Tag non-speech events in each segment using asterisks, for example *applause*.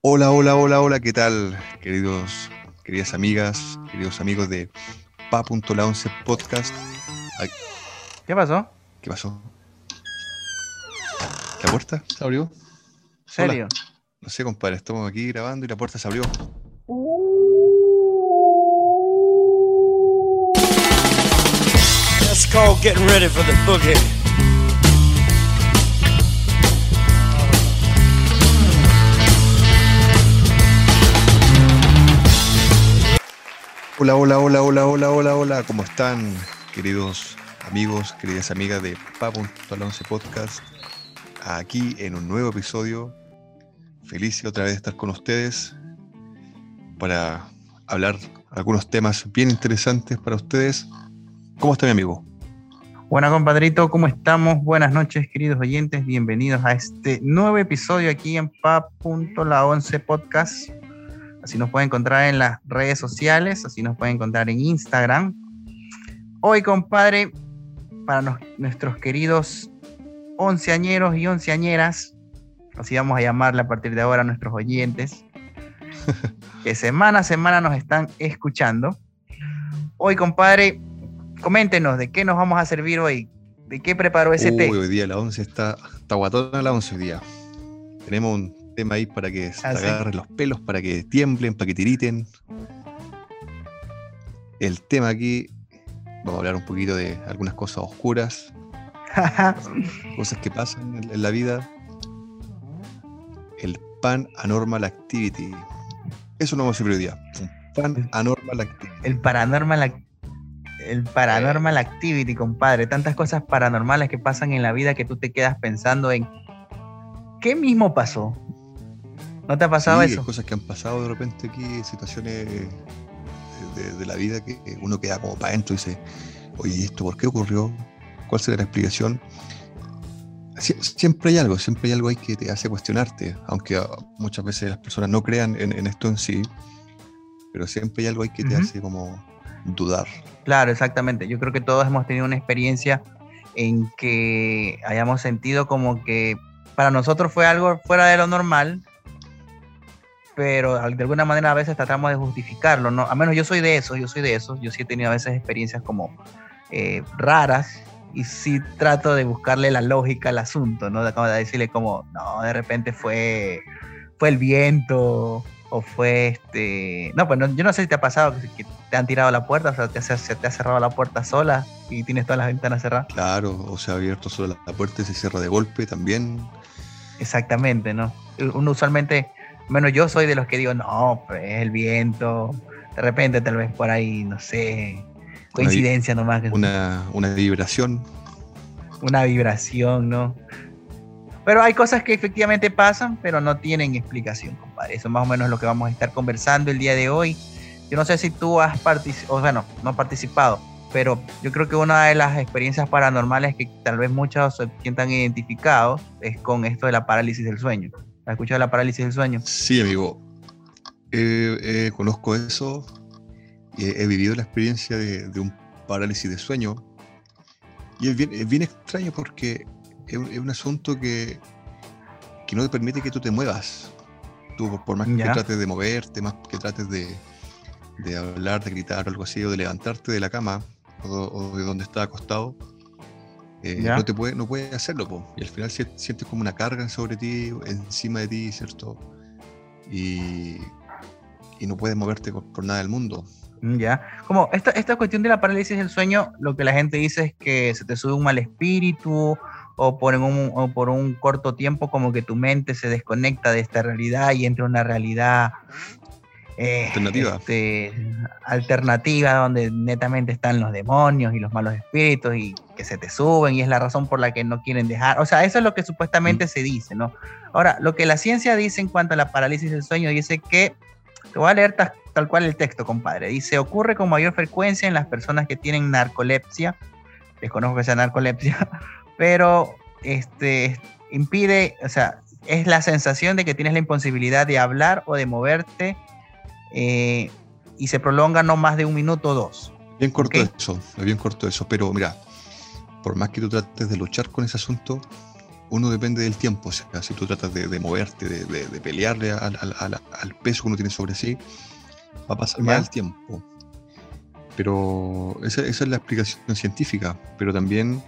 Hola, hola, hola, hola, ¿qué tal, queridos, queridas amigas, queridos amigos de Pa.la11 Podcast? Ay, ¿Qué pasó? ¿Qué pasó? ¿La puerta se abrió? ¿Serio? No sé, compadre, estamos aquí grabando y la puerta se abrió. That's called getting ready for the boogie. Hola, hola, hola, hola, hola, hola, hola, ¿cómo están, queridos amigos, queridas amigas de Pa.la11 Podcast? Aquí en un nuevo episodio. Feliz otra vez de estar con ustedes para hablar algunos temas bien interesantes para ustedes. ¿Cómo está mi amigo? Bueno, compadrito, ¿cómo estamos? Buenas noches, queridos oyentes. Bienvenidos a este nuevo episodio aquí en Pa.la11 Podcast. Así nos pueden encontrar en las redes sociales, así nos pueden encontrar en Instagram. Hoy, compadre, para nos- nuestros queridos onceañeros y onceañeras, así vamos a llamarle a partir de ahora a nuestros oyentes, *laughs* que semana a semana nos están escuchando. Hoy, compadre, coméntenos de qué nos vamos a servir hoy, de qué preparó ese té. Hoy día la 11 está, está guatona la 11 hoy día. Tenemos un tema ahí para que se Ah, sí. agarren los pelos, para que tiemblen, para que tiriten. El tema aquí, vamos a hablar un poquito de algunas cosas oscuras, *laughs* cosas que pasan en, la vida. El Pan Anormal Activity. Eso no vamos a hacer hoy día. Un Pan Anormal Activity. el paranormal ac- el paranormal activity, compadre, tantas cosas paranormales que pasan en la vida que tú te quedas pensando en ¿qué mismo pasó? ¿No te ha pasado Sí, eso? cosas que han pasado de repente aquí, situaciones de, de la vida que uno queda como para adentro y dice, oye, ¿y esto por qué ocurrió? ¿Cuál será la explicación? Sie- Siempre hay algo, siempre hay algo ahí que te hace cuestionarte, aunque muchas veces las personas no crean en, en esto en sí, pero siempre hay algo ahí que te Ujú. hace como dudar. Claro, exactamente. Yo creo que todos hemos tenido una experiencia en que hayamos sentido como que para nosotros fue algo fuera de lo normal, pero de alguna manera a veces tratamos de justificarlo, ¿no? A menos yo soy de esos, yo soy de esos, yo sí he tenido a veces experiencias como eh, raras y sí trato de buscarle la lógica al asunto, ¿no? De, como de decirle como, no, de repente fue, fue el viento o fue este... No, pues no- yo no sé si te ha pasado que, te han tirado la puerta, o sea, te, se te ha cerrado la puerta sola y tienes todas las ventanas cerradas. Claro, o se ha abierto solo la puerta y se cierra de golpe también. Exactamente, ¿no? Uno usualmente, menos yo soy de los que digo, no, pues es el viento, de repente tal vez por ahí, no sé, coincidencia nomás, que Una, una vibración. una vibración, ¿no? Pero hay cosas que efectivamente pasan, pero no tienen explicación, compadre. Eso es más o menos lo que vamos a estar conversando el día de hoy. Yo no sé si tú has participado, bueno, no participado, pero yo creo que una de las experiencias paranormales que tal vez muchos se sientan identificados es con esto de la parálisis del sueño. ¿Has escuchado la parálisis del sueño? Sí, amigo. Eh, eh, conozco eso. He, vivido la experiencia de, de un parálisis de sueño. Y es bien, es bien extraño porque es un, es un asunto que, que no te permite que tú te muevas. Tú, por- por más que Ya. trates de moverte, más que trates de, de hablar, de gritar o algo así, o de levantarte de la cama o, o de donde estás acostado, eh, no, te puede, no puedes hacerlo. po. Y al final si- sientes como una carga sobre ti, encima de ti, ¿cierto? y, y no puedes moverte por, por nada del mundo. Mm, Ya. Como esta, esta cuestión de la parálisis del sueño, lo que la gente dice es que se te sube un mal espíritu o por un, o por un corto tiempo como que tu mente se desconecta de esta realidad y entra en una realidad eh, Alternativa. este, alternativa donde netamente están los demonios y los malos espíritus y que se te suben y es la razón por la que no quieren dejar. O sea, eso es lo que supuestamente se dice, ¿no? Ahora, lo que la ciencia dice en cuanto a la parálisis del sueño dice que te voy a leer ta- tal cual el texto, compadre. Dice, ocurre con mayor frecuencia en las personas que tienen narcolepsia. Desconozco que sea narcolepsia, *laughs* pero este impide, o sea, es la sensación de que tienes la imposibilidad de hablar o de moverte eh, y se prolonga no más de un minuto o dos. Bien corto Ok. eso, es bien corto eso, pero mira, por más que tú trates de luchar con ese asunto, uno depende del tiempo. O sea, si tú tratas de, moverte, de, pelearle al, peso que uno tiene sobre sí, va a pasar más el tiempo. Pero esa, es la explicación científica. Pero también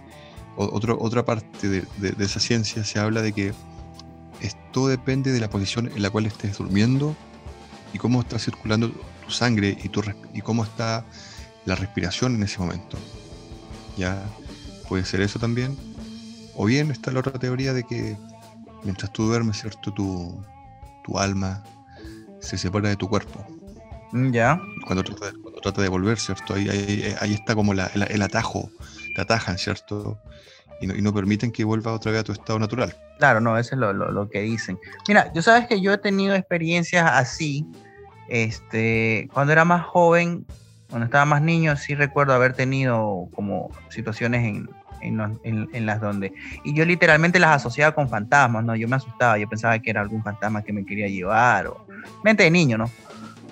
otro, otra parte de, esa ciencia se habla de que esto depende de la posición en la cual estés durmiendo y cómo está circulando tu sangre y, tu, y cómo está la respiración en ese momento. Ya puede ser eso también. O bien está la otra teoría de que mientras tú duermes, ¿cierto? Tu, tu alma se separa de tu cuerpo. Mm, ya. Cuando trata, cuando trata de volver, ¿cierto? Ahí, ahí, está como la, el, atajo, te atajan, ¿cierto? Y no, y no, permiten que vuelva otra vez a tu estado natural. Claro, no, eso es lo, lo, lo que dicen. Mira, yo sabes que yo he tenido experiencias así. Este, cuando era más joven, cuando estaba más niño, sí recuerdo haber tenido como situaciones en, en, las donde... Y yo literalmente las asociaba con fantasmas, ¿no? Yo me asustaba, yo pensaba que era algún fantasma que me quería llevar, o mente de niño, ¿no?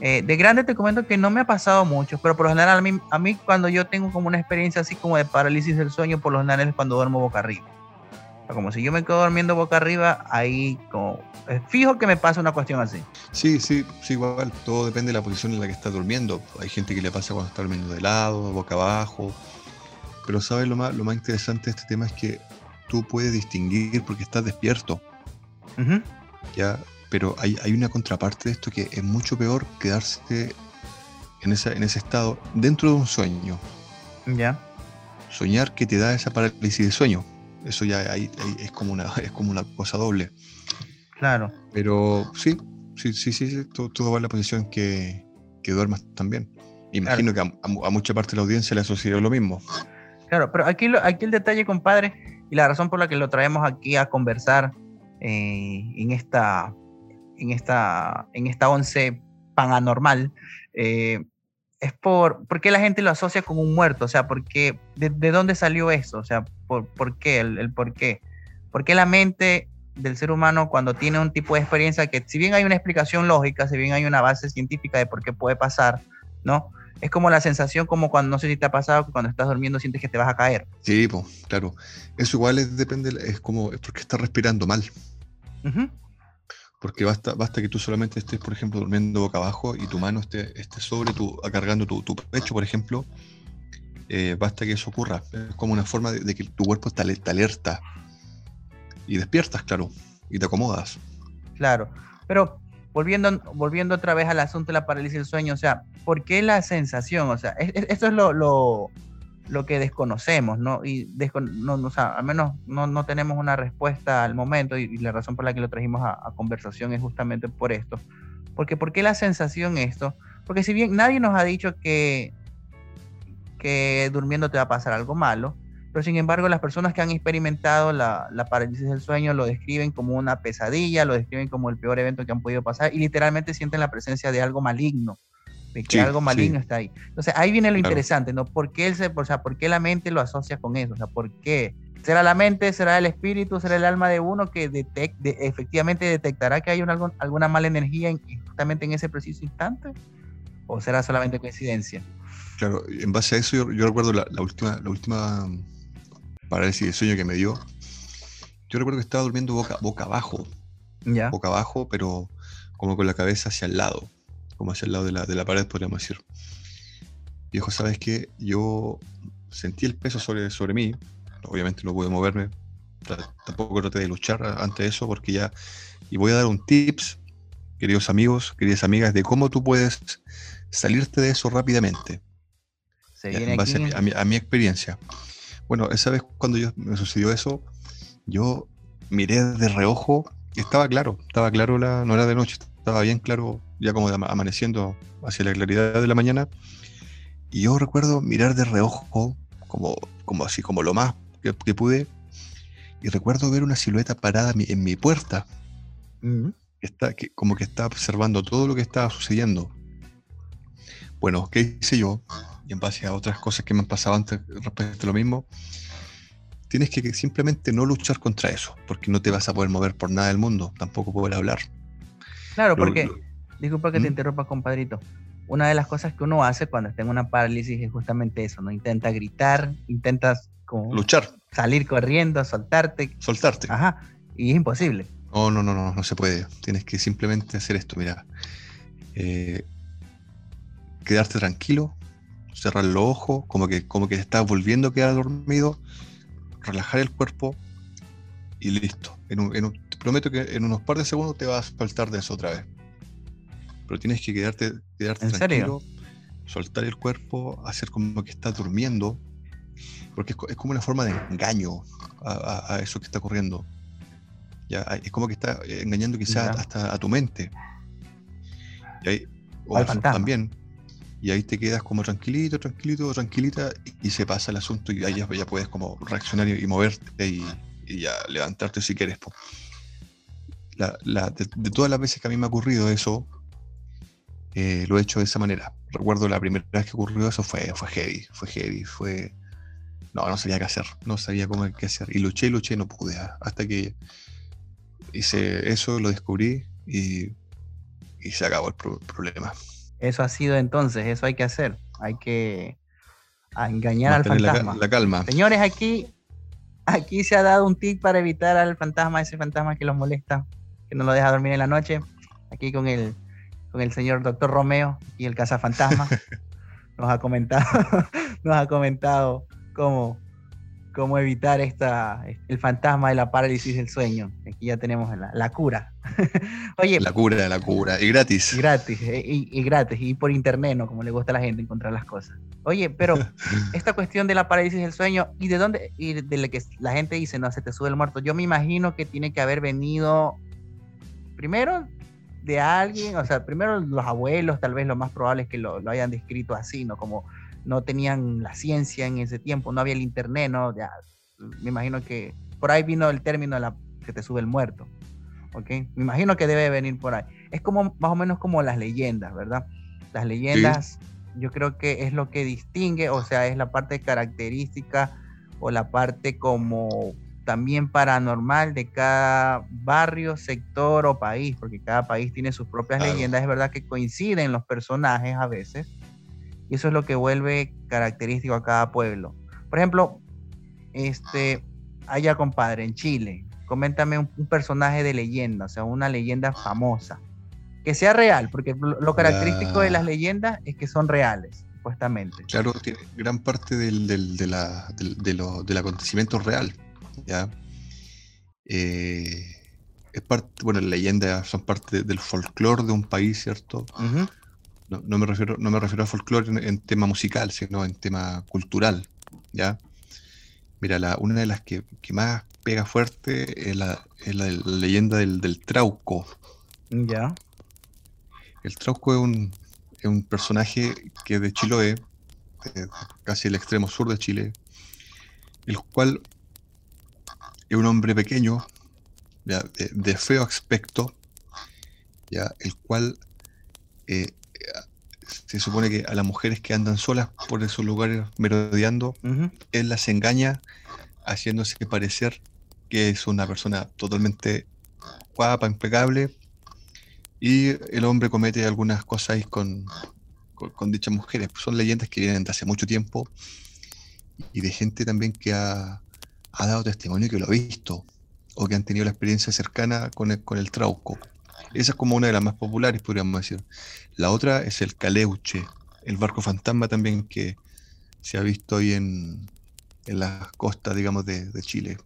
Eh, de grande te comento que no me ha pasado mucho, pero por lo general a mí, a mí cuando yo tengo como una experiencia así como de parálisis del sueño, por lo general es cuando duermo boca arriba. Como si yo me quedo durmiendo boca arriba, ahí como es fijo que me pasa una cuestión así. Sí, sí, sí, igual, todo depende de la posición en la que estás durmiendo. Hay gente que le pasa cuando está durmiendo de lado, boca abajo, pero sabes lo más, lo más interesante de este tema es que tú puedes distinguir porque estás despierto. Ya, pero hay, hay, una contraparte de esto que es mucho peor quedarse en, esa, en ese estado dentro de un sueño. Ya. Soñar que te da esa parálisis de sueño. Eso ya es, como una, *laughs* es como una cosa doble. Claro. Pero sí, sí, sí, sí, todo, va en la posición que, que duermas también. Imagino que a, a, mucha parte de la audiencia le asocia lo mismo. Claro, pero aquí, aquí el detalle, compadre, y la razón por la que lo traemos aquí a conversar eh, en esta en esta en esta once paranormal eh, es por, por qué la gente lo asocia con un muerto, o sea, porque de, de dónde salió eso, o sea, por, por qué, el, el, por qué, por qué la mente del ser humano cuando tiene un tipo de experiencia que si bien hay una explicación lógica, si bien hay una base científica de por qué puede pasar, ¿no? es como la sensación como cuando, no sé si te ha pasado, que cuando estás durmiendo sientes que te vas a caer. Sí, pues, claro. Eso igual es, depende, es como, es porque estás respirando mal. Porque basta, basta que tú solamente estés, por ejemplo, durmiendo boca abajo y tu mano esté, esté sobre tu, cargando tu, tu pecho, por ejemplo. Eh, basta que eso ocurra. Es como una forma de, que tu cuerpo te alerta. Y despiertas, claro. Y te acomodas. Claro. Pero volviendo, volviendo otra vez al asunto de la parálisis del sueño, o sea, ¿por qué la sensación? O sea, esto es lo, lo, lo, que desconocemos, ¿no? Y no, o sea, al menos no, no, tenemos una respuesta al momento y, la razón por la que lo trajimos a, a, conversación es justamente por esto. Porque ¿por qué la sensación esto? Porque si bien nadie nos ha dicho que, que durmiendo te va a pasar algo malo, pero sin embargo las personas que han experimentado la, la, parálisis del sueño lo describen como una pesadilla, lo describen como el peor evento que han podido pasar y literalmente sienten la presencia de algo maligno, de que algo maligno está ahí. Entonces ahí viene lo interesante, ¿no? ¿Por qué, se, o sea, ¿Por qué la mente lo asocia con eso? O sea, ¿por qué? ¿Será la mente, será el espíritu, será el alma de uno que detecte, efectivamente detectará que hay una, alguna mala energía en, justamente en ese preciso instante? ¿O será solamente coincidencia? Claro, en base a eso yo, yo recuerdo la, la, última, la última parálisis de sueño que me dio, yo recuerdo que estaba durmiendo boca, boca abajo. ¿Ya? Boca abajo, pero como con la cabeza hacia el lado, como hacia el lado de la, de la pared, podríamos decir. Viejo, ¿sabes qué? Yo sentí el peso sobre, sobre mí, obviamente no pude moverme, tampoco traté de luchar ante eso, porque ya... Y voy a dar un tips, queridos amigos, queridas amigas, de cómo tú puedes salirte de eso rápidamente. en base a, mi, a mi experiencia. Bueno, esa vez cuando yo, me sucedió eso, yo miré de reojo y estaba claro, estaba claro, la, no era de noche, estaba bien claro, ya como amaneciendo hacia la claridad de la mañana. Y yo recuerdo mirar de reojo, como, como así, como lo más que, pude, y recuerdo ver una silueta parada en mi, puerta, que está, que, como que estaba observando todo lo que estaba sucediendo. Bueno, ¿qué hice yo? y en base a otras cosas que me han pasado antes respecto a lo mismo, tienes que simplemente no luchar contra eso, porque no te vas a poder mover por nada del mundo, tampoco poder hablar. Claro, porque, disculpa que te ¿Mm? interrumpa, compadrito. Una de las cosas que uno hace cuando está en una parálisis es justamente eso, ¿no? Intenta gritar, intentas como luchar, salir corriendo, soltarte. soltarte. Ajá. Y es imposible. No, no, no, no, no se puede. Tienes que simplemente hacer esto, mira. Eh, quedarte tranquilo, cerrar los ojos, como que, como que estás volviendo a quedar dormido, relajar el cuerpo y listo. En un- en un- te prometo que en unos par de segundos te vas a faltar de eso otra vez. Pero tienes que quedarte, quedarte ¿En serio? tranquilo, soltar el cuerpo, hacer como que estás durmiendo, porque es, es como una forma de engaño a, a- a eso que está ocurriendo. Ya, es como que está engañando quizás Ya. hasta a tu mente. Y ahí, o al fantasma. también. Y ahí te quedas como tranquilito, tranquilito, tranquilita, y, y se pasa el asunto y ahí ya, ya puedes como reaccionar y, y moverte y, y ya levantarte si quieres. La- la- de, de todas las veces que a mí me ha ocurrido eso, eh, lo he hecho de esa manera. Recuerdo la primera vez que ocurrió eso fue, fue heavy, fue heavy, fue... No, no sabía qué hacer, no sabía cómo qué hacer. Y luché luché y no pude, ah, hasta que hice eso, lo descubrí y, y se acabó el pro- problema. Eso ha sido entonces, eso hay que hacer. Hay que engañar al la, fantasma. la calma. Señores, aquí, aquí se ha dado un tip para evitar al fantasma, ese fantasma que los molesta, que no lo deja dormir en la noche. Aquí con el, con el señor doctor Romeo y el cazafantasma. *laughs* nos ha comentado, *laughs* nos ha comentado cómo, cómo evitar esta, el fantasma de la parálisis del sueño. Aquí ya tenemos la, la cura. *laughs* Oye, La cura, la cura. Y gratis. gratis, eh, y, y gratis, y por internet, ¿no? Como le gusta a la gente encontrar las cosas. Oye, pero esta cuestión de la parálisis del sueño y de dónde, y de lo que la gente dice, no, se te sube el muerto, yo me imagino que tiene que haber venido primero de alguien, o sea, primero los abuelos, tal vez lo más probable es que lo, lo hayan descrito así, ¿no? Como no tenían la ciencia en ese tiempo, no había el internet, ¿no? Ya, me imagino que por ahí vino el término de la, que te sube el muerto, ¿ok? Me imagino que debe venir por ahí. Es como, más o menos como las leyendas, ¿verdad? Las leyendas, yo creo que es lo que distingue, o sea, es la parte característica o la parte como también paranormal de cada barrio, sector o país, porque cada país tiene sus propias Claro. leyendas, es verdad que coinciden los personajes a veces, y eso es lo que vuelve característico a cada pueblo. Por ejemplo, este, allá compadre, en Chile, coméntame un, un personaje de leyenda, o sea, una leyenda famosa, que sea real, porque lo, lo característico de La- las leyendas es que son reales, supuestamente. Claro, tiene gran parte del, del, de la- del, de lo- del acontecimiento real. ¿Ya? Eh, es parte, bueno, las leyendas son parte de- del folclore de un país, ¿cierto? Ujú. No, no me refiero, no me refiero a folclore en, en tema musical, sino en tema cultural, ¿ya? Mira, la, una de las que, que más pega fuerte es la, es la, la leyenda del, del Trauco. Ya. El Trauco es un, es un personaje que es de Chiloé, de casi el extremo sur de Chile, el cual es un hombre pequeño, ya, de, de feo aspecto, ya, el cual eh, se supone que a las mujeres que andan solas por esos lugares merodeando, él las engaña haciéndose parecer que es una persona totalmente guapa, impecable, y el hombre comete algunas cosas ahí con, con, con dichas mujeres. Son leyendas que vienen de hace mucho tiempo y de gente también que ha, ha dado testimonio que lo ha visto o que han tenido la experiencia cercana con el, con el trauco. Esa es como una de las más populares, podríamos decir. La otra es el caleuche, el barco fantasma también que se ha visto ahí en, en las costas, digamos, de, de Chile.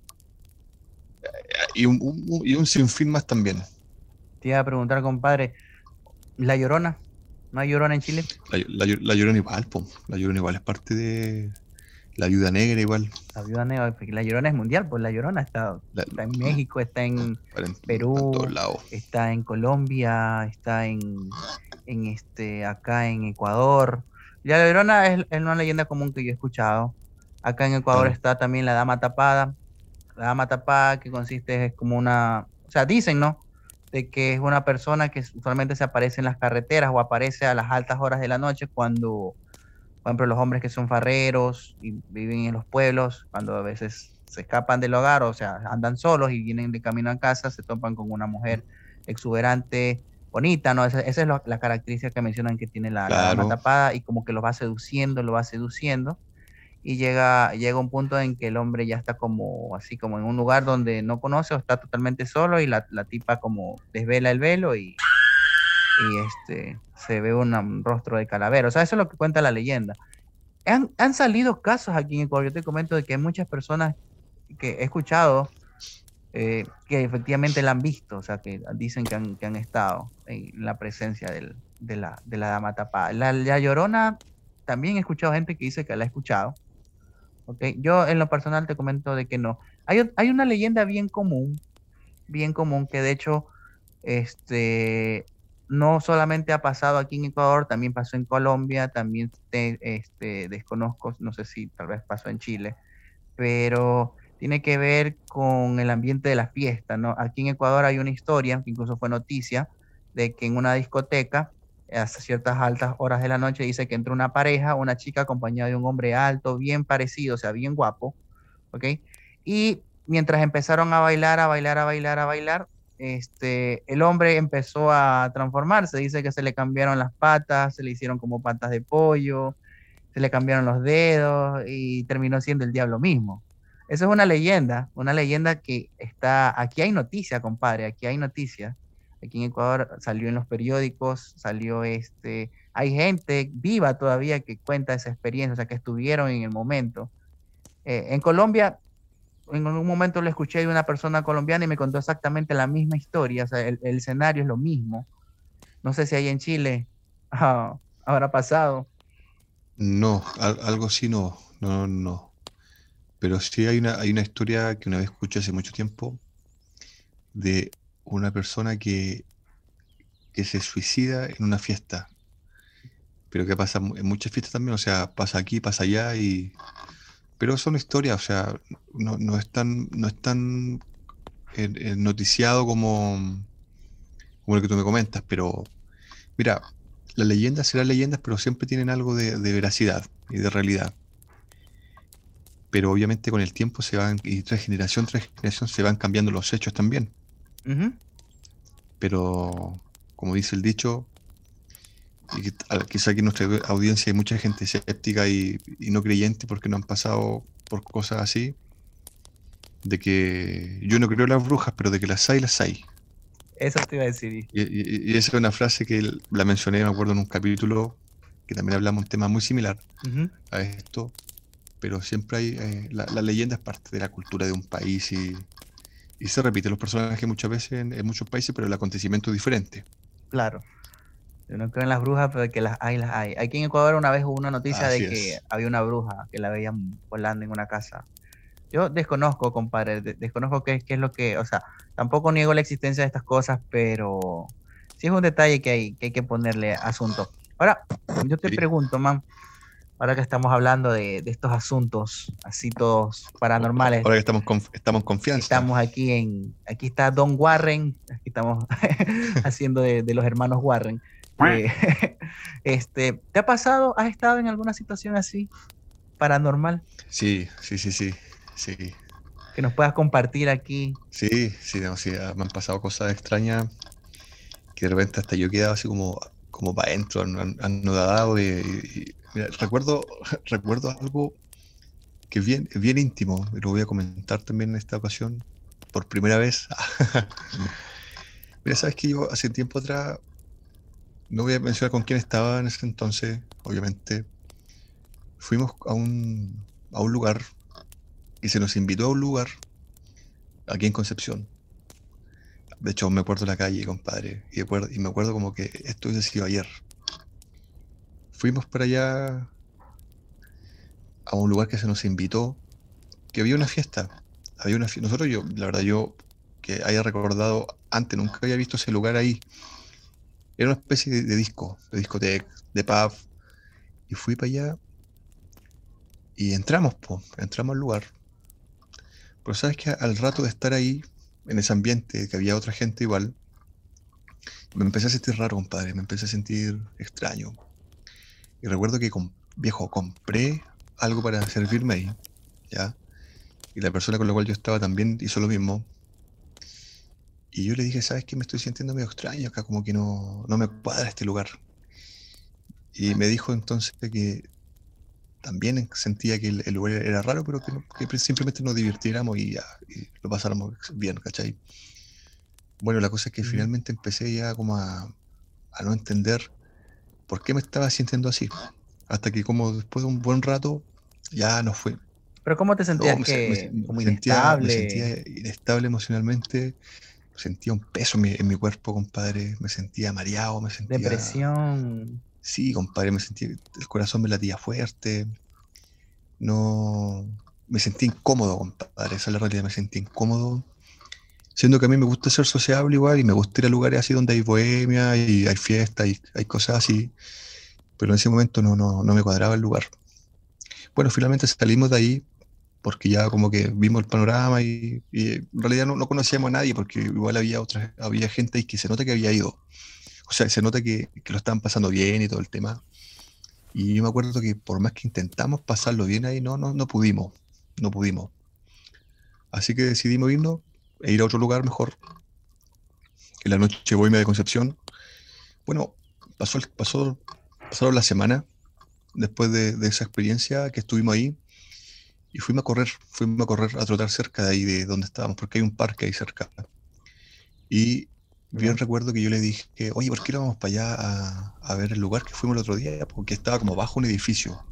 Y un, un- y un sinfín más también. Te iba a preguntar, compadre, ¿la llorona? ¿No hay llorona en Chile? La, la, Llor- la Llorona igual, po. La Llorona igual es parte de la Ayuda Negra igual. La viuda negra, porque la llorona es mundial, pues la llorona está, La- está en México, está en, Perú. está en Colombia, está en, en este, acá en Ecuador. Ya la Llorona es, es una leyenda común que yo he escuchado. Acá en Ecuador Claro. está también la Dama Tapada. La Dama Tapada que consiste es como una, o sea, dicen, ¿no? De que es una persona que usualmente se aparece en las carreteras o aparece a las altas horas de la noche cuando, por ejemplo, los hombres que son farreros y viven en los pueblos, cuando a veces se escapan del hogar, o sea, andan solos y vienen de camino a casa, se topan con una mujer exuberante, bonita, ¿no? Esa, esa es lo- la característica que mencionan que tiene la, Claro. tapada y como que lo va seduciendo, lo va seduciendo. y llega, llega un punto en que el hombre ya está como así como en un lugar donde no conoce o está totalmente solo y la, la tipa como desvela el velo y, y este se ve un rostro de calavera. O sea, eso es lo que cuenta la leyenda. Han, han salido casos aquí en Ecuador, yo te comento de que hay muchas personas que he escuchado eh, que efectivamente la han visto, o sea, que dicen que han, que han estado en la presencia del, de, la, de la dama tapada. La, la llorona, también he escuchado gente que dice que la ha escuchado, Okay. Yo en lo personal te comento de que no. Hay, hay, una leyenda bien común, bien común, que de hecho este, no solamente ha pasado aquí en Ecuador, también pasó en Colombia, también te, este, desconozco, no sé si tal vez pasó en Chile, pero tiene que ver con el ambiente de la fiesta, ¿no? Aquí en Ecuador hay una historia, que incluso fue noticia, de que en una discoteca a ciertas altas horas de la noche, dice que entró una pareja, una chica acompañada de un hombre alto, bien parecido, o sea, bien guapo, ¿ok? Y mientras empezaron a bailar, a bailar, a bailar, a bailar, este, el hombre empezó a transformarse, dice que se le cambiaron las patas, se le hicieron como patas de pollo, se le cambiaron los dedos y terminó siendo el diablo mismo. Eso es una leyenda, una leyenda que está, aquí hay noticia, compadre, aquí hay noticia aquí en Ecuador salió en los periódicos, salió este, hay gente viva todavía que cuenta esa experiencia, o sea, que estuvieron en el momento. Eh, en Colombia, en algún momento lo escuché de una persona colombiana y me contó exactamente la misma historia, o sea, el, el escenario es lo mismo. No sé si ahí en Chile ah, habrá pasado. No, al, algo así no, no, no. Pero sí hay una, hay una historia que una vez escuché hace mucho tiempo de una persona que, que se suicida en una fiesta, pero que pasa en muchas fiestas también, o sea, pasa aquí, pasa allá, y pero son historias, o sea, no, no es tan, no es tan eh, eh, noticiado como, como lo que tú me comentas, pero mira, las leyendas serán leyendas, pero siempre tienen algo de, de veracidad y de realidad pero obviamente con el tiempo se van, y tras generación tras generación se van cambiando los hechos también. Pero, como dice el dicho, y quizá aquí en nuestra audiencia hay mucha gente escéptica y, y, no creyente porque no han pasado por cosas así, de que yo no creo en las brujas, pero de que las hay, las hay. Eso te iba a decir. Y, y, y esa es una frase que la mencioné, me acuerdo, en un capítulo que también hablamos un tema muy similar uh -huh. a esto, pero siempre hay, eh, la, la, leyenda es parte de la cultura de un país y, y se repite los personajes muchas veces en, en, muchos países, pero el acontecimiento es diferente. Claro. Yo no creo en las brujas, pero que las hay, las hay. Aquí en Ecuador una vez hubo una noticia Así de que es. había una bruja que la veían volando en una casa. Yo desconozco, compadre, desconozco qué, qué, es lo que, o sea, tampoco niego la existencia de estas cosas, pero sí es un detalle que hay que, hay que ponerle asunto. Ahora, yo te pregunto, man, ahora que estamos hablando de, de, estos asuntos así todos paranormales. Ahora que estamos con, estamos confianza. Estamos aquí en, aquí está Don Warren, aquí estamos *laughs* haciendo de, de, los hermanos Warren. Eh, *laughs* este, ¿Te ha pasado, has estado en alguna situación así paranormal? Sí, sí, sí, sí, sí. Que nos puedas compartir aquí. Sí, sí, no, sí, me han pasado cosas extrañas que de repente hasta yo he quedado así como, como para adentro, anodado y, y Mira, recuerdo, *laughs* recuerdo algo que es bien, bien íntimo, y lo voy a comentar también en esta ocasión, por primera vez. *laughs* Mira, sabes que yo hace tiempo atrás, no voy a mencionar con quién estaba en ese entonces, obviamente, fuimos a un, a un lugar y se nos invitó a un lugar aquí en Concepción. De hecho, me acuerdo la calle, compadre, y, y me acuerdo como que esto hubiese sido ayer fuimos para allá a un lugar que se nos invitó, que había una fiesta. Había una fiesta. Nosotros, yo, la verdad, yo que haya recordado antes, nunca había visto ese lugar ahí. Era una especie de, disco, de discoteca, de pub. Y fui para allá y entramos, po, entramos al lugar. Pero sabes que al rato de estar ahí, en ese ambiente, que había otra gente igual, me empecé a sentir raro, compadre, me empecé a sentir extraño. Y recuerdo que, con, viejo, compré algo para servirme ahí, ¿ya? Y la persona con la cual yo estaba también hizo lo mismo. Y yo le dije, ¿sabes qué? Me estoy sintiendo medio extraño acá, como que no, no me cuadra este lugar. Y me dijo entonces que también sentía que el, lugar era raro, pero que, simplemente nos divirtiéramos y, lo pasáramos bien, ¿cachai? Bueno, la cosa es que finalmente empecé ya como a, a, no entender por qué me estaba sintiendo así. Hasta que como después de un buen rato ya no fue. ¿Pero cómo te sentías? que, como inestable. me sentía inestable emocionalmente sentía un peso en mi, cuerpo, compadre. Me sentía mareado, me sentía. Depresión. Sí, compadre, me sentía. El corazón me latía fuerte. No. Me sentí incómodo, compadre. Esa es la realidad, me sentí incómodo. Siendo que a mí me gusta ser sociable igual y me gusta ir a lugares así donde hay bohemia y hay fiesta y hay cosas así. Pero en ese momento no, no, no me cuadraba el lugar. Bueno, finalmente salimos de ahí porque ya como que vimos el panorama y, en realidad no, conocíamos a nadie porque igual había otra, había gente ahí que se nota que había ido. O sea, se nota que, lo estaban pasando bien y todo el tema. Y yo me acuerdo que por más que intentamos pasarlo bien ahí, no, no, no pudimos, no pudimos. Así que decidimos irnos e ir a otro lugar mejor. En la noche voy de Concepción. Bueno, pasó, pasó, pasaron la semana después de, de esa experiencia que estuvimos ahí y fuimos a correr, fuimos a correr, a trotar cerca de ahí, de donde estábamos, porque hay un parque ahí cerca. Y bien recuerdo que yo le dije, que, oye, ¿por qué no vamos para allá a, ver el lugar que fuimos el otro día? Porque estaba como bajo un edificio.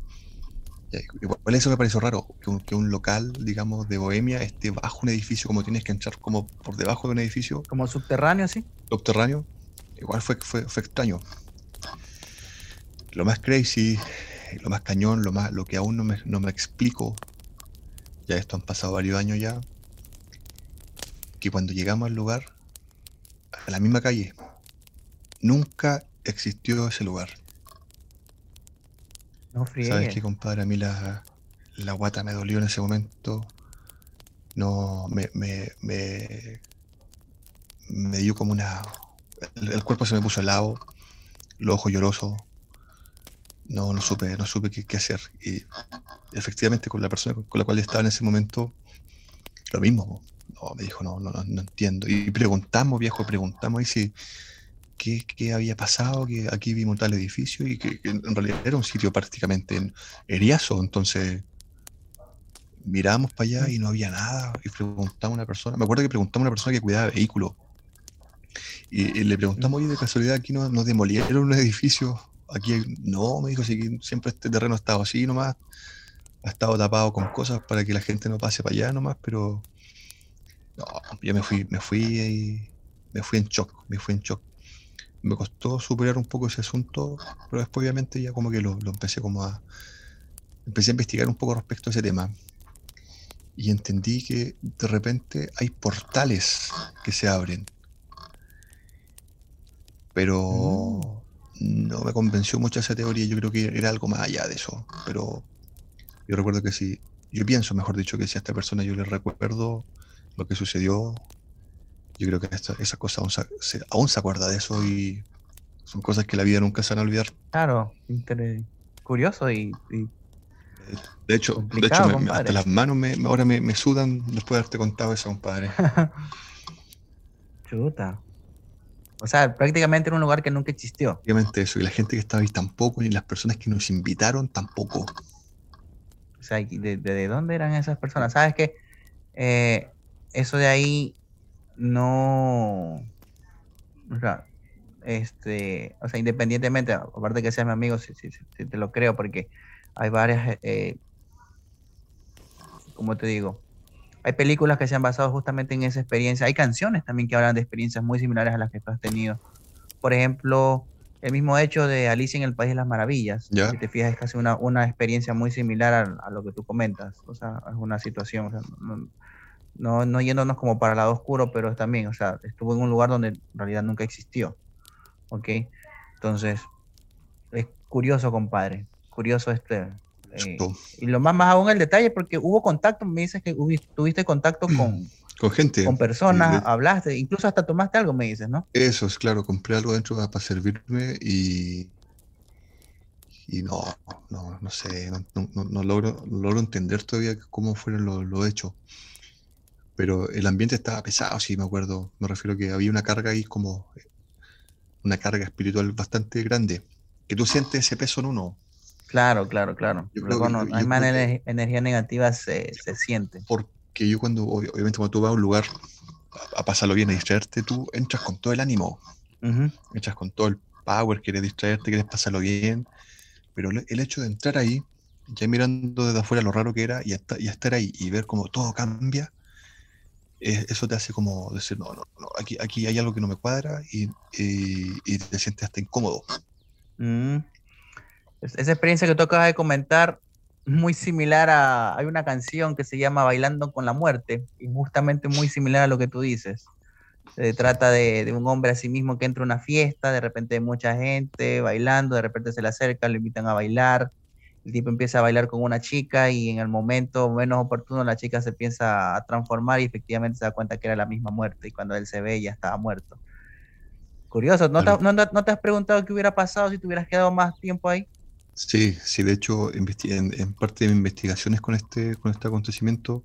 Igual eso me pareció raro, que un, local, digamos, de Bohemia esté bajo un edificio, como tienes que entrar como por debajo de un edificio. Como subterráneo, sí. Subterráneo. Igual fue, fue, fue extraño. Lo más crazy, lo más cañón, lo, más, lo que aún no me, no me explico ya esto han pasado varios años ya, que cuando llegamos al lugar, a la misma calle, nunca existió ese lugar. No ¿Sabes qué, compadre? A mí la, la guata me dolió en ese momento. No, me, me, me, me dio como una... El, cuerpo se me puso helado, los ojos llorosos. No, no supe, no supe qué, hacer. Y efectivamente con la persona con la cual estaba en ese momento, lo mismo. No, me dijo, no, no, no entiendo. Y preguntamos, viejo, preguntamos ahí si qué, qué, había pasado, que aquí vimos tal edificio y que, en realidad era un sitio prácticamente en Eriazo, entonces miramos para allá y no había nada y preguntamos a una persona, me acuerdo que preguntamos a una persona que cuidaba vehículos y, le preguntamos, oye, de casualidad aquí no, nos demolieron un edificio, aquí no, me dijo, si siempre este terreno ha estado así nomás, ha estado tapado con cosas para que la gente no pase para allá nomás, pero no, yo me fui, me fui y me fui en shock, me fui en shock. Me costó superar un poco ese asunto, pero después obviamente ya como que lo, empecé como a empecé a investigar un poco respecto a ese tema. Y entendí que de repente hay portales que se abren. Pero mm. No me convenció mucho esa teoría, yo creo que era algo más allá de eso. Pero yo recuerdo que si, yo pienso, mejor dicho, que si a esta persona yo le recuerdo lo que sucedió, yo creo que esa cosa aún se, aún se acuerda de eso y son cosas que la vida nunca se van a olvidar. Claro, curioso y, de hecho, de hecho hasta las manos me, ahora me, me, sudan después de haberte contado eso, compadre. *laughs* Chuta. O sea, prácticamente en un lugar que nunca existió. Obviamente eso, y la gente que estaba ahí tampoco, ni las personas que nos invitaron tampoco. O sea, ¿de, dónde eran esas personas? ¿Sabes qué? Eh, eso de ahí no... O sea, este, o sea, independientemente, aparte de que sea mi amigo, si, te lo creo, porque hay varias, eh, como te digo, hay películas que se han basado justamente en esa experiencia. Hay canciones también que hablan de experiencias muy similares a las que tú has tenido. Por ejemplo, el mismo hecho de Alicia en el País de las Maravillas. Si te fijas, es casi una, una experiencia muy similar a, lo que tú comentas. O sea, es una situación, no, no, yéndonos como para el lado oscuro, pero también, o sea, estuvo en un lugar donde en realidad nunca existió. ¿Ok? Entonces, es curioso, compadre. Curioso este. Eh, y lo más, más aún el detalle, porque hubo contacto, me dices que tuviste contacto con con gente. Con personas, hablaste, incluso hasta tomaste algo, me dices, ¿no? Eso es claro, compré algo dentro para servirme y. Y no, no, no sé, no, logro, logro entender todavía cómo fueron los lo hechos. Pero el ambiente estaba pesado, sí, me acuerdo. Me refiero a que había una carga ahí como. Una carga espiritual bastante grande. Que tú sientes ese peso en uno. Claro, claro, claro. Yo creo Luego que- no, yo hay más ener- energía negativa se, se siente. Porque yo cuando, ob- obviamente cuando tú vas a un lugar a, a pasarlo bien, a distraerte, tú entras con todo el ánimo, entras con todo el power, quieres distraerte, quieres pasarlo bien, pero el, hecho de entrar ahí, ya mirando desde afuera lo raro que era, y, esta- y estar ahí y ver cómo todo cambia, eso te hace como decir, no, no, no, aquí, aquí hay algo que no me cuadra y, y- y te sientes hasta incómodo. Mm. Es- Esa experiencia que tú acabas de comentar, muy similar a. Hay una canción que se llama Bailando con la Muerte, y justamente muy similar a lo que tú dices. Se trata de, de un hombre a sí mismo que entra a una fiesta, de repente hay mucha gente bailando, de repente se le acerca, lo invitan a bailar. El tipo empieza a bailar con una chica y en el momento menos oportuno la chica se empieza a transformar y efectivamente se da cuenta que era la misma muerte y cuando él se ve ya estaba muerto. Curioso, ¿no te, no- no te has preguntado qué hubiera pasado si te hubieras quedado más tiempo ahí? Sí, sí, de hecho, en, en parte de mis investigaciones con este, con este acontecimiento,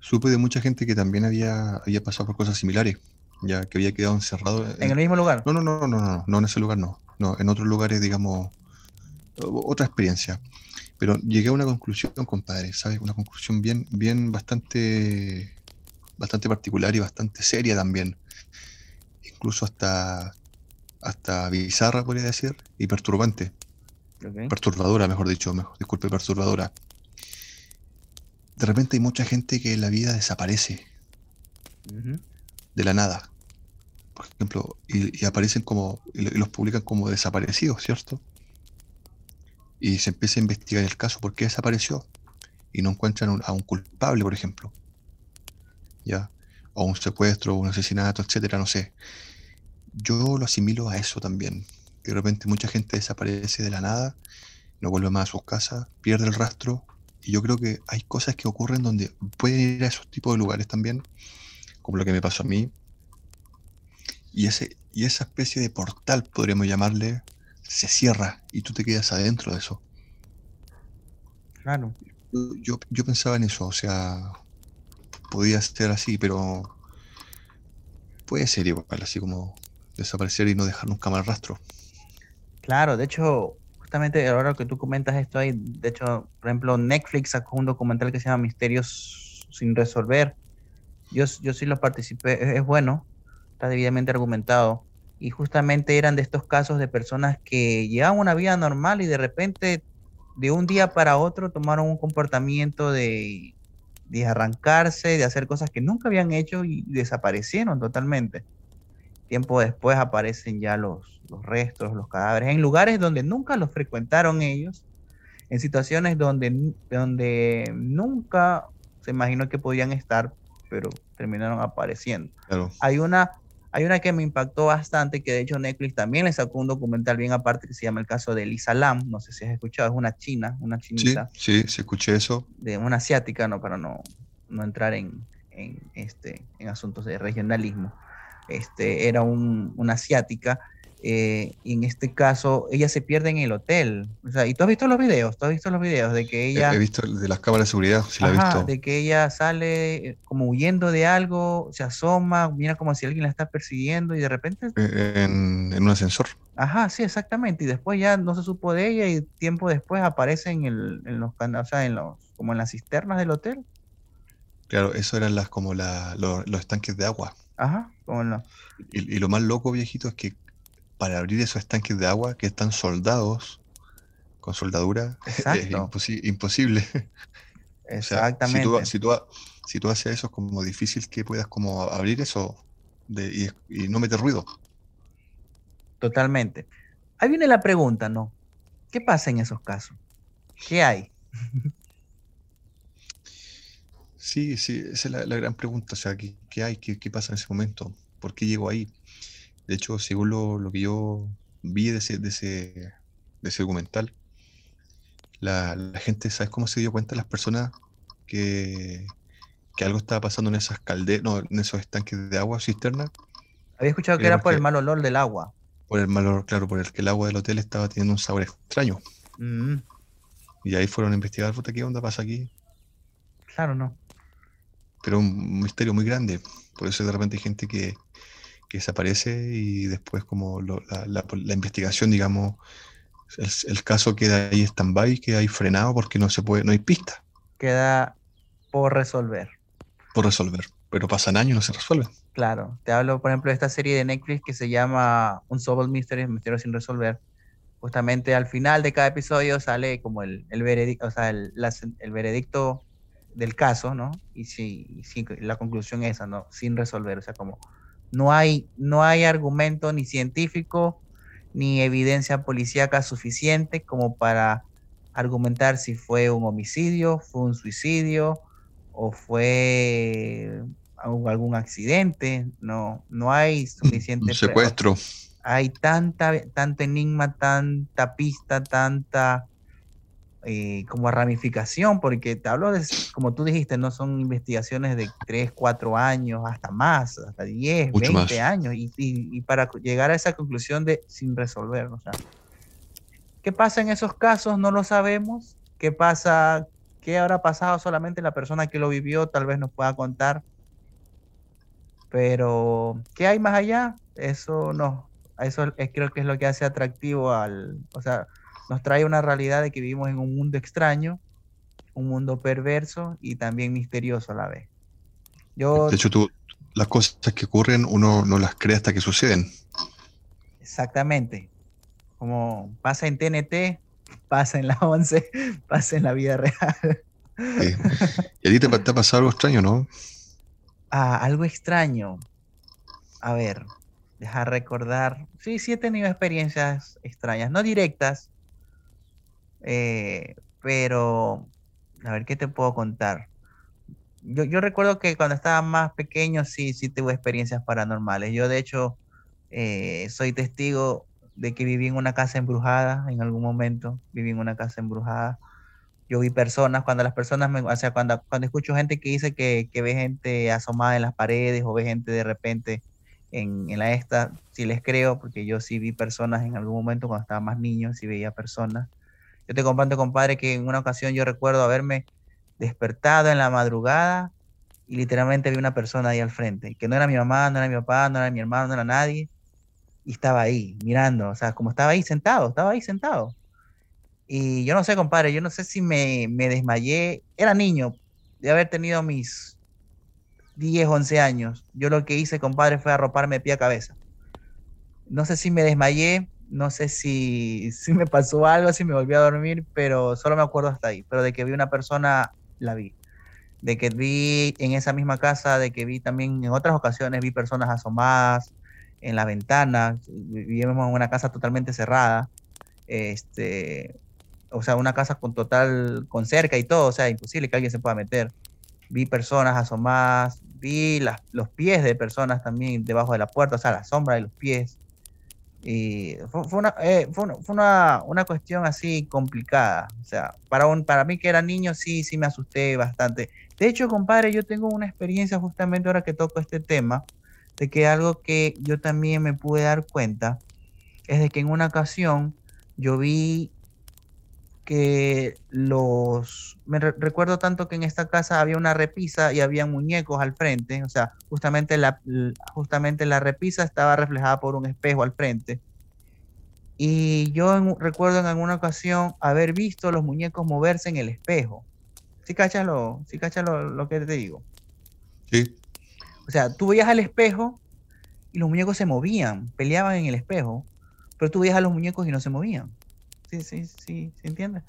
supe de mucha gente que también había, había pasado por cosas similares, ya que había quedado encerrado. ¿En el mismo lugar? No, no, no, no, no, no, no en ese lugar no, no, en otros lugares, digamos, otra experiencia. Pero llegué a una conclusión, compadre, ¿sabes? Una conclusión bien, bien bastante, bastante particular y bastante seria también. Incluso hasta, hasta bizarra, podría decir, y perturbante Ok. perturbadora, mejor dicho, mejor, disculpe, perturbadora. De repente hay mucha gente que en la vida desaparece de la nada. Por ejemplo, y, y aparecen como, y, lo- y los publican como desaparecidos, ¿cierto? Y se empieza a investigar el caso, ¿por qué desapareció? Y no encuentran un- a un culpable, por ejemplo. ¿Ya? O un secuestro, un asesinato, etcétera, no sé. Yo lo asimilo a eso también. Que De repente mucha gente desaparece de la nada, no vuelve más a sus casas, pierde el rastro. Y yo creo que hay cosas que ocurren donde pueden ir a esos tipos de lugares también, como lo que me pasó a mí. Y, ese, y esa especie de portal, podríamos llamarle, se cierra y tú te quedas adentro de eso. Claro. Yo, yo, yo pensaba en eso, o sea, podía ser así, pero puede ser igual, así como desaparecer y no dejar nunca más rastro. Claro, de hecho, justamente ahora que tú comentas esto ahí, de hecho, por ejemplo, Netflix sacó un documental que se llama Misterios sin resolver. Yo, yo sí lo participé, es, es bueno, está debidamente argumentado. Y justamente eran de estos casos de personas que llevaban una vida normal y de repente, de un día para otro, tomaron un comportamiento de, de arrancarse, de hacer cosas que nunca habían hecho y desaparecieron totalmente. Tiempo después aparecen ya los, los restos, los cadáveres, en lugares donde nunca los frecuentaron ellos, en situaciones donde, donde nunca se imaginó que podían estar, pero terminaron apareciendo. Claro. Hay una, hay una que me impactó bastante, que de hecho Netflix también le sacó un documental bien aparte que se llama el caso de Lisa Lam, no sé si has escuchado, es una china, una Sí, chinita sí, sí, escuché eso. de una asiática, no, para no, no entrar en, en, este, en asuntos de regionalismo. Este, era un, una asiática, eh, y en este caso ella se pierde en el hotel. O sea, y tú has visto los videos, tú has visto los videos de que ella, He visto de las cámaras de seguridad, sí la he visto. de que ella sale eh, como huyendo de algo, se asoma, mira como si alguien la está persiguiendo y de repente eh, En, en un ascensor. Ajá, sí, exactamente. Y después ya no se supo de ella y tiempo después aparece en, el, en los o sea, en los, como en las cisternas del hotel. Claro, eso eran las como la, lo- los estanques de agua. Ajá, como en los- Y, y lo más loco, viejito, es que para abrir esos estanques de agua que están soldados con soldadura, *laughs* es imposi- imposible. O sea, Exactamente. si, tú, si, tú, ha- si tú haces eso, es como difícil que puedas como abrir eso de- y, y no meter ruido. Totalmente. Ahí viene la pregunta, ¿no? ¿Qué pasa en esos casos? ¿Qué hay? *laughs* Sí, sí, esa es la, la gran pregunta. O sea, ¿qué, qué hay? ¿Qué, qué pasa en ese momento? ¿Por qué llego ahí? De hecho, según lo, lo que yo vi de ese, de ese, de ese documental, la, la gente, ¿sabes cómo se dio cuenta las personas que, que algo estaba pasando en esas calderas, no, en esos estanques de agua cisterna? Había escuchado que Era por el mal olor del agua. Por el mal olor, claro, por el que el agua del hotel estaba teniendo un sabor extraño. Mm, Y ahí fueron a investigar, puta, ¿qué onda pasa aquí? claro, no. Pero un misterio muy grande. Por eso de repente hay gente que, que desaparece y después como lo- la, la- la investigación, digamos, El, el caso queda ahí stand-by, queda ahí frenado porque no se puede, no hay pista Queda por resolver. por resolver. Pero pasan años y no se resuelve. Claro, te hablo, por ejemplo, de esta serie de Netflix que se llama Unsolved Mysteries, Misterios sin resolver. Justamente al final de cada episodio sale como el, el veredicto, o sea, el, la el veredicto del caso, ¿no? Y sí, la conclusión es esa, ¿no? Sin resolver, o sea, como no hay, no hay argumento ni científico ni evidencia policíaca suficiente como para argumentar si fue un homicidio, fue un suicidio o fue algún accidente, no, no hay suficiente Un secuestro. hay tanta, tanto enigma, tanta pista, tanta eh, como ramificación, porque te hablo de, como tú dijiste, no son investigaciones de 3, 4 años, hasta más, hasta 10, Mucho 20 más. años, y, y- y para llegar a esa conclusión de sin resolver, o sea, ¿qué pasa en esos casos? No lo sabemos, ¿qué pasa? ¿Qué habrá pasado? Solamente la persona que lo vivió tal vez nos pueda contar. Pero, ¿qué hay más allá? Eso no. Eso es, creo que es lo que hace atractivo al. O sea, nos trae una realidad de que vivimos en un mundo extraño, un mundo perverso y también misterioso a la vez. Yo, De hecho, tú, las cosas que ocurren uno no las cree hasta que suceden. exactamente. Como pasa en TNT, pasa en la 11, *laughs* pasa en la vida real. Sí. Y a ti te, te ha pasado algo extraño, ¿no? Ah, algo extraño. A ver, deja recordar. Sí, sí he tenido experiencias extrañas, no directas, eh, pero a ver qué te puedo contar. Yo, yo recuerdo que cuando estaba más pequeño sí, sí tuve experiencias paranormales. Yo de hecho eh, soy testigo de que viví en una casa embrujada en algún momento. Viví en una casa embrujada yo vi personas, cuando las personas, me, o sea, cuando, cuando escucho gente que dice que, que ve gente asomada en las paredes o ve gente de repente en, en la esta, sí les creo, porque yo sí vi personas en algún momento cuando estaba más niño, sí veía personas. Yo te comparto, compadre, que en una ocasión yo recuerdo haberme despertado en la madrugada y literalmente vi una persona ahí al frente, que no era mi mamá, no era mi papá, no era mi hermano, no era nadie, y estaba ahí mirando, o sea, como estaba ahí sentado, estaba ahí sentado. Y yo no sé, compadre, yo no sé si me, desmayé. Era niño, de haber tenido mis 10, 11 años. Yo lo que hice, compadre, fue arroparme de pie a cabeza. No sé si me desmayé, no sé si, si me pasó algo, si me volví a dormir, pero solo me acuerdo hasta ahí. Pero de que vi una persona, la vi. De que vi en esa misma casa, de que vi también en otras ocasiones, vi personas asomadas en la ventana. Vivíamos en una casa totalmente cerrada. Este, o sea, una casa con total, con cerca y todo, o sea, imposible que alguien se pueda meter. Vi personas asomadas, vi las, los pies de personas también debajo de la puerta, o sea, la sombra de los pies. Y fue, eh, fue, una, fue una, una, cuestión así complicada. O sea, para, un, para mí que era niño, sí, sí me asusté bastante. De hecho, compadre, yo tengo una experiencia justamente ahora que toco este tema, de que algo que yo también me pude dar cuenta es de que en una ocasión yo vi que los me re recuerdo tanto que en esta casa había una repisa y había muñecos al frente, o sea, justamente la justamente la repisa estaba reflejada por un espejo al frente. Y yo en, recuerdo en alguna ocasión haber visto los muñecos moverse en el espejo. ¿Sí cachas lo, sí cachas lo, lo que te digo? Sí. O sea, tú veías al espejo y los muñecos se movían, peleaban en el espejo, pero tú veías a los muñecos y no se movían. Sí, sí, sí, ¿se entiende?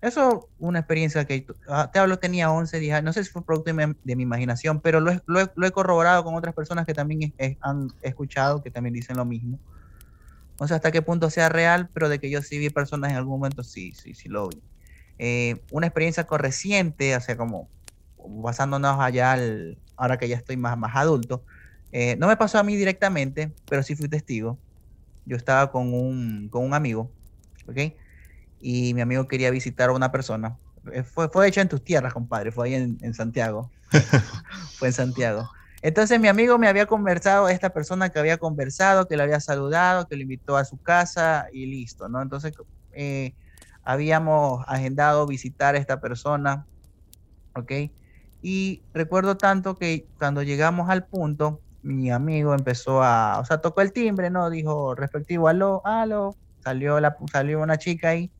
Eso, una experiencia que ah, te hablo, tenía 11, 10 años, no sé si fue producto de mi, de mi imaginación, pero lo lo, lo he, corroborado con otras personas que también he, he, han escuchado, que también dicen lo mismo. No sé hasta qué punto sea real, pero de que yo sí vi personas en algún momento, sí, sí, sí lo vi. Eh, una experiencia reciente, o sea, como basándonos allá, al, ahora que ya estoy más, más adulto, eh, no me pasó a mí directamente, pero sí fui testigo. Yo estaba con un, con un amigo, ¿ok? Y mi amigo quería visitar a una persona. Eh, Fue, fue hecho en tus tierras, compadre, fue ahí en, en Santiago. *laughs* fue en Santiago. Entonces mi amigo me había conversado, esta persona que había conversado, que le había saludado, que lo invitó a su casa y listo, ¿no? Entonces eh, habíamos agendado visitar a esta persona, ¿ok? Y recuerdo tanto que cuando llegamos al punto, mi amigo empezó a, o sea, tocó el timbre, ¿no? Dijo respectivo, aló, aló, salió, la, salió una chica ahí.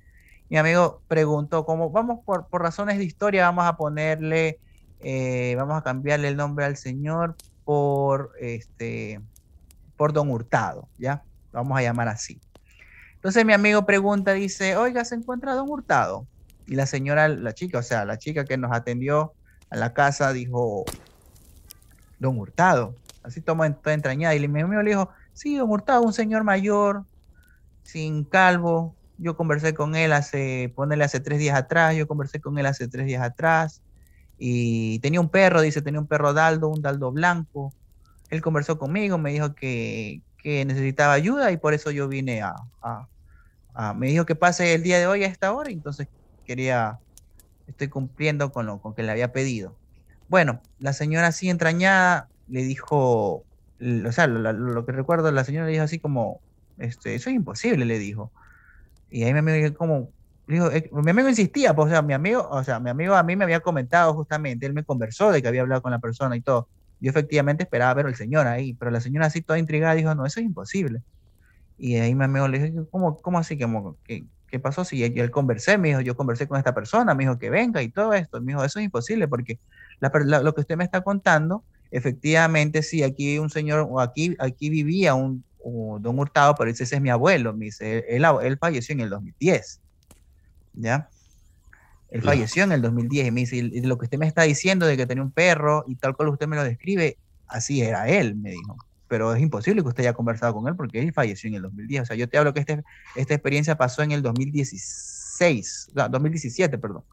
Mi amigo preguntó, como vamos por, por razones de historia, vamos a ponerle, eh, vamos a cambiarle el nombre al señor por, este, por Don Hurtado, ¿ya? Vamos a llamar así. Entonces mi amigo pregunta, dice, oiga, ¿se encuentra Don Hurtado? Y la señora, la chica, o sea, la chica que nos atendió a la casa dijo, Don Hurtado, así toma toda entrañada. Y mi amigo le dijo, sí, Don Hurtado, un señor mayor, sin calvo. Yo conversé con él hace, ponele hace tres días atrás, yo conversé con él hace tres días atrás. Y tenía un perro, dice, tenía un perro Daldo, un Daldo blanco. Él conversó conmigo, me dijo que, que necesitaba ayuda y por eso yo vine a, Me dijo que pase el día de hoy a esta hora, entonces quería, estoy cumpliendo con lo que le había pedido. Bueno, la señora así entrañada le dijo, o sea, lo, que recuerdo, la señora le dijo así como, este, eso es imposible, le dijo. Y ahí mi amigo como, dijo, eh, mi amigo insistía, pues, o sea, mi amigo, o sea, mi amigo a mí me había comentado justamente, él me conversó de que había hablado con la persona y todo. Yo efectivamente esperaba ver al señor ahí, pero la señora así toda intrigada dijo, no, eso es imposible. Y ahí mi amigo le dijo, ¿cómo, cómo así? Como, ¿qué, ¿Qué pasó? Si yo, él conversé, me dijo, yo conversé con esta persona, me dijo que venga y todo esto. Me dijo, eso es imposible porque lo que usted me está contando, efectivamente, sí, aquí un señor, o aquí, aquí vivía un, don Hurtado, pero ese es mi abuelo. Me dice, él, él, falleció en el 2010. ¿Ya? Él falleció en el 2010 y me dice, y lo que usted me está diciendo de que tenía un perro y tal cual usted me lo describe, así era él, me dijo pero es imposible que usted haya conversado con él porque él falleció en el 2010. O sea, yo te hablo que este, esta experiencia pasó en el 2016, no, 2017, perdón,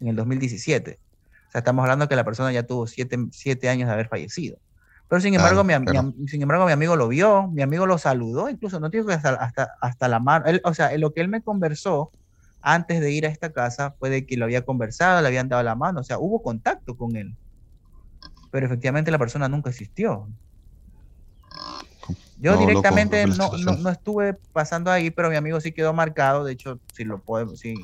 en el 2017. O sea, estamos hablando que la persona ya tuvo siete, siete años de haber fallecido. Pero sin embargo, mi, sin embargo, mi amigo lo vio, mi amigo lo saludó, incluso no digo que hasta, hasta, hasta la mano, o sea, lo que él me conversó antes de ir a esta casa fue de que lo había conversado, le habían dado la mano, o sea, hubo contacto con él. Pero efectivamente la persona nunca existió. Yo directamente no, no, estuve pasando ahí, pero mi amigo sí quedó marcado. De hecho, si lo podemos, si,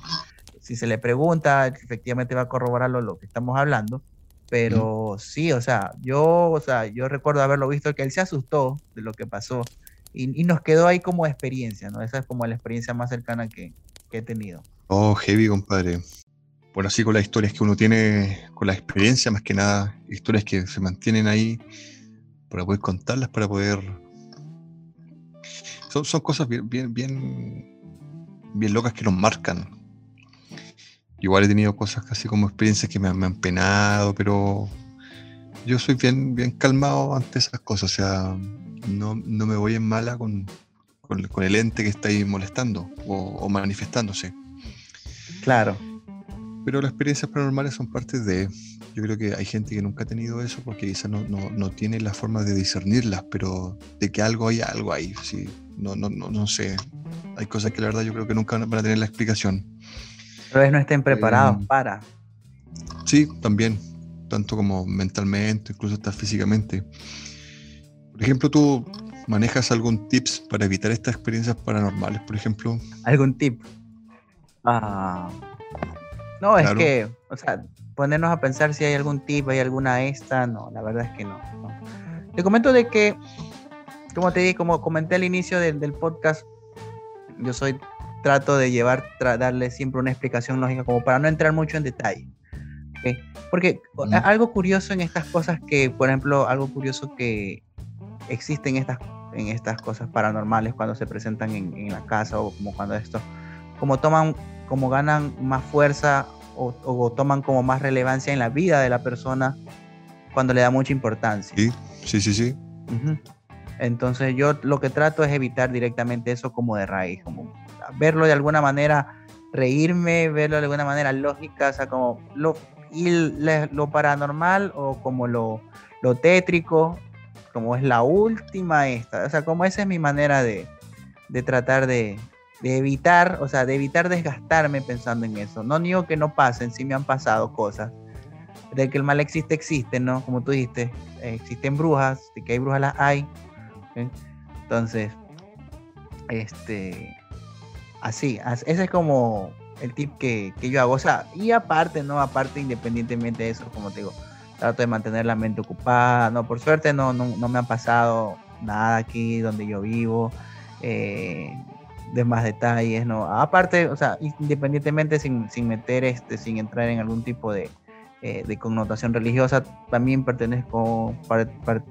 si se le pregunta, efectivamente va a corroborar lo, que estamos hablando. Pero sí, o sea, yo, o sea, yo recuerdo haberlo visto que él se asustó de lo que pasó y, y nos quedó ahí como experiencia, ¿no? Esa es como la experiencia más cercana que, que he tenido. Oh, heavy, compadre. Bueno, así con las historias que uno tiene, con la experiencia más que nada, historias que se mantienen ahí para poder contarlas, para poder son, cosas bien, bien, bien, locas que nos marcan. Igual he tenido cosas casi como experiencias que me, han penado, pero yo soy bien, bien calmado ante esas cosas. O sea, no, me voy en mala con, con, el ente que está ahí molestando o, manifestándose. Claro. Pero las experiencias paranormales son parte de. Yo creo que hay gente que nunca ha tenido eso porque quizás no, no, tiene la forma de discernirlas, pero de que algo hay, algo ahí. Sí, no, no, no, no sé. Hay cosas que la verdad yo creo que nunca van a tener la explicación. Tal vez no estén preparados eh, para. Sí, también. Tanto como mentalmente, incluso hasta físicamente. Por ejemplo, tú manejas algún tips para evitar estas experiencias paranormales, por ejemplo. ¿Algún tip? Ah. No, es que, o sea, ponernos a pensar si hay algún tip, hay alguna esta, no, la verdad es que no. no. Te comento de que como te dije, como comenté al inicio del, podcast, yo soy, trato de llevar, darle siempre una explicación lógica, como para no entrar mucho en detalle. Porque algo curioso en estas cosas que, por ejemplo, algo curioso que existe en estas, en estas cosas paranormales cuando se presentan en, la casa o como cuando esto, como toman, como ganan más fuerza o, toman como más relevancia en la vida de la persona cuando le da mucha importancia. Sí, sí, sí, sí. Entonces yo lo que trato es evitar directamente eso como de raíz, como verlo de alguna manera, reírme, verlo de alguna manera lógica, o sea, como lo, y lo paranormal o como lo, lo tétrico, como es la última esta, o sea, como esa es mi manera de, de tratar de, de, evitar, o sea, de evitar desgastarme pensando en eso. No digo que no pasen, sí me han pasado cosas. De que el mal existe, existe, ¿no? Como tú dijiste, existen brujas, de que hay brujas las hay, entonces, este, así, ese es como el tip que, yo hago. O sea, y aparte, ¿no? Aparte, independientemente de eso, como te digo, trato de mantener la mente ocupada. No, por suerte no, no, me ha pasado nada aquí donde yo vivo. Eh, de más detalles, ¿no? Aparte, o sea, independientemente sin, sin meter este, sin entrar en algún tipo de, eh, de connotación religiosa, también pertenezco,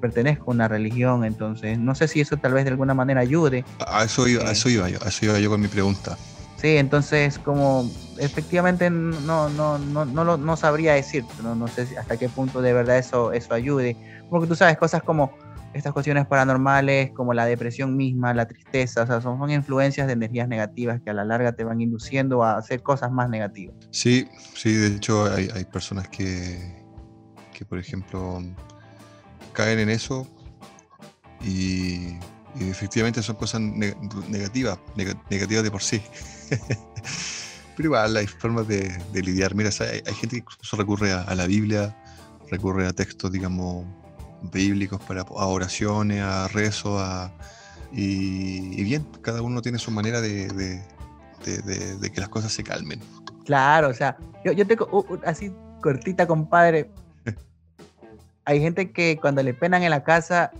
pertenezco a una religión, entonces no sé si eso tal vez de alguna manera ayude. A eso iba, a eso iba yo, a eso iba yo con mi pregunta. Sí, entonces como efectivamente no, no, no, no, no sabría decir, no, no sé hasta qué punto de verdad eso, eso ayude, porque tú sabes cosas como estas cuestiones paranormales como la depresión misma, la tristeza, o sea, son, son, influencias de energías negativas que a la larga te van induciendo a hacer cosas más negativas. Sí, sí, de hecho hay, hay personas que, que, por ejemplo, caen en eso y, y efectivamente son cosas negativas, negativas de por sí. *laughs* Pero igual hay formas de, de lidiar. Mira, hay, gente que incluso recurre a la Biblia, recurre a textos, digamos, bíblicos para a oraciones, a rezo, a, y, y, bien, cada uno tiene su manera de, de, de, de, que las cosas se calmen. Claro, o sea, yo, yo tengo uh, uh, así cortita, compadre. *laughs* Hay gente que cuando le penan en la casa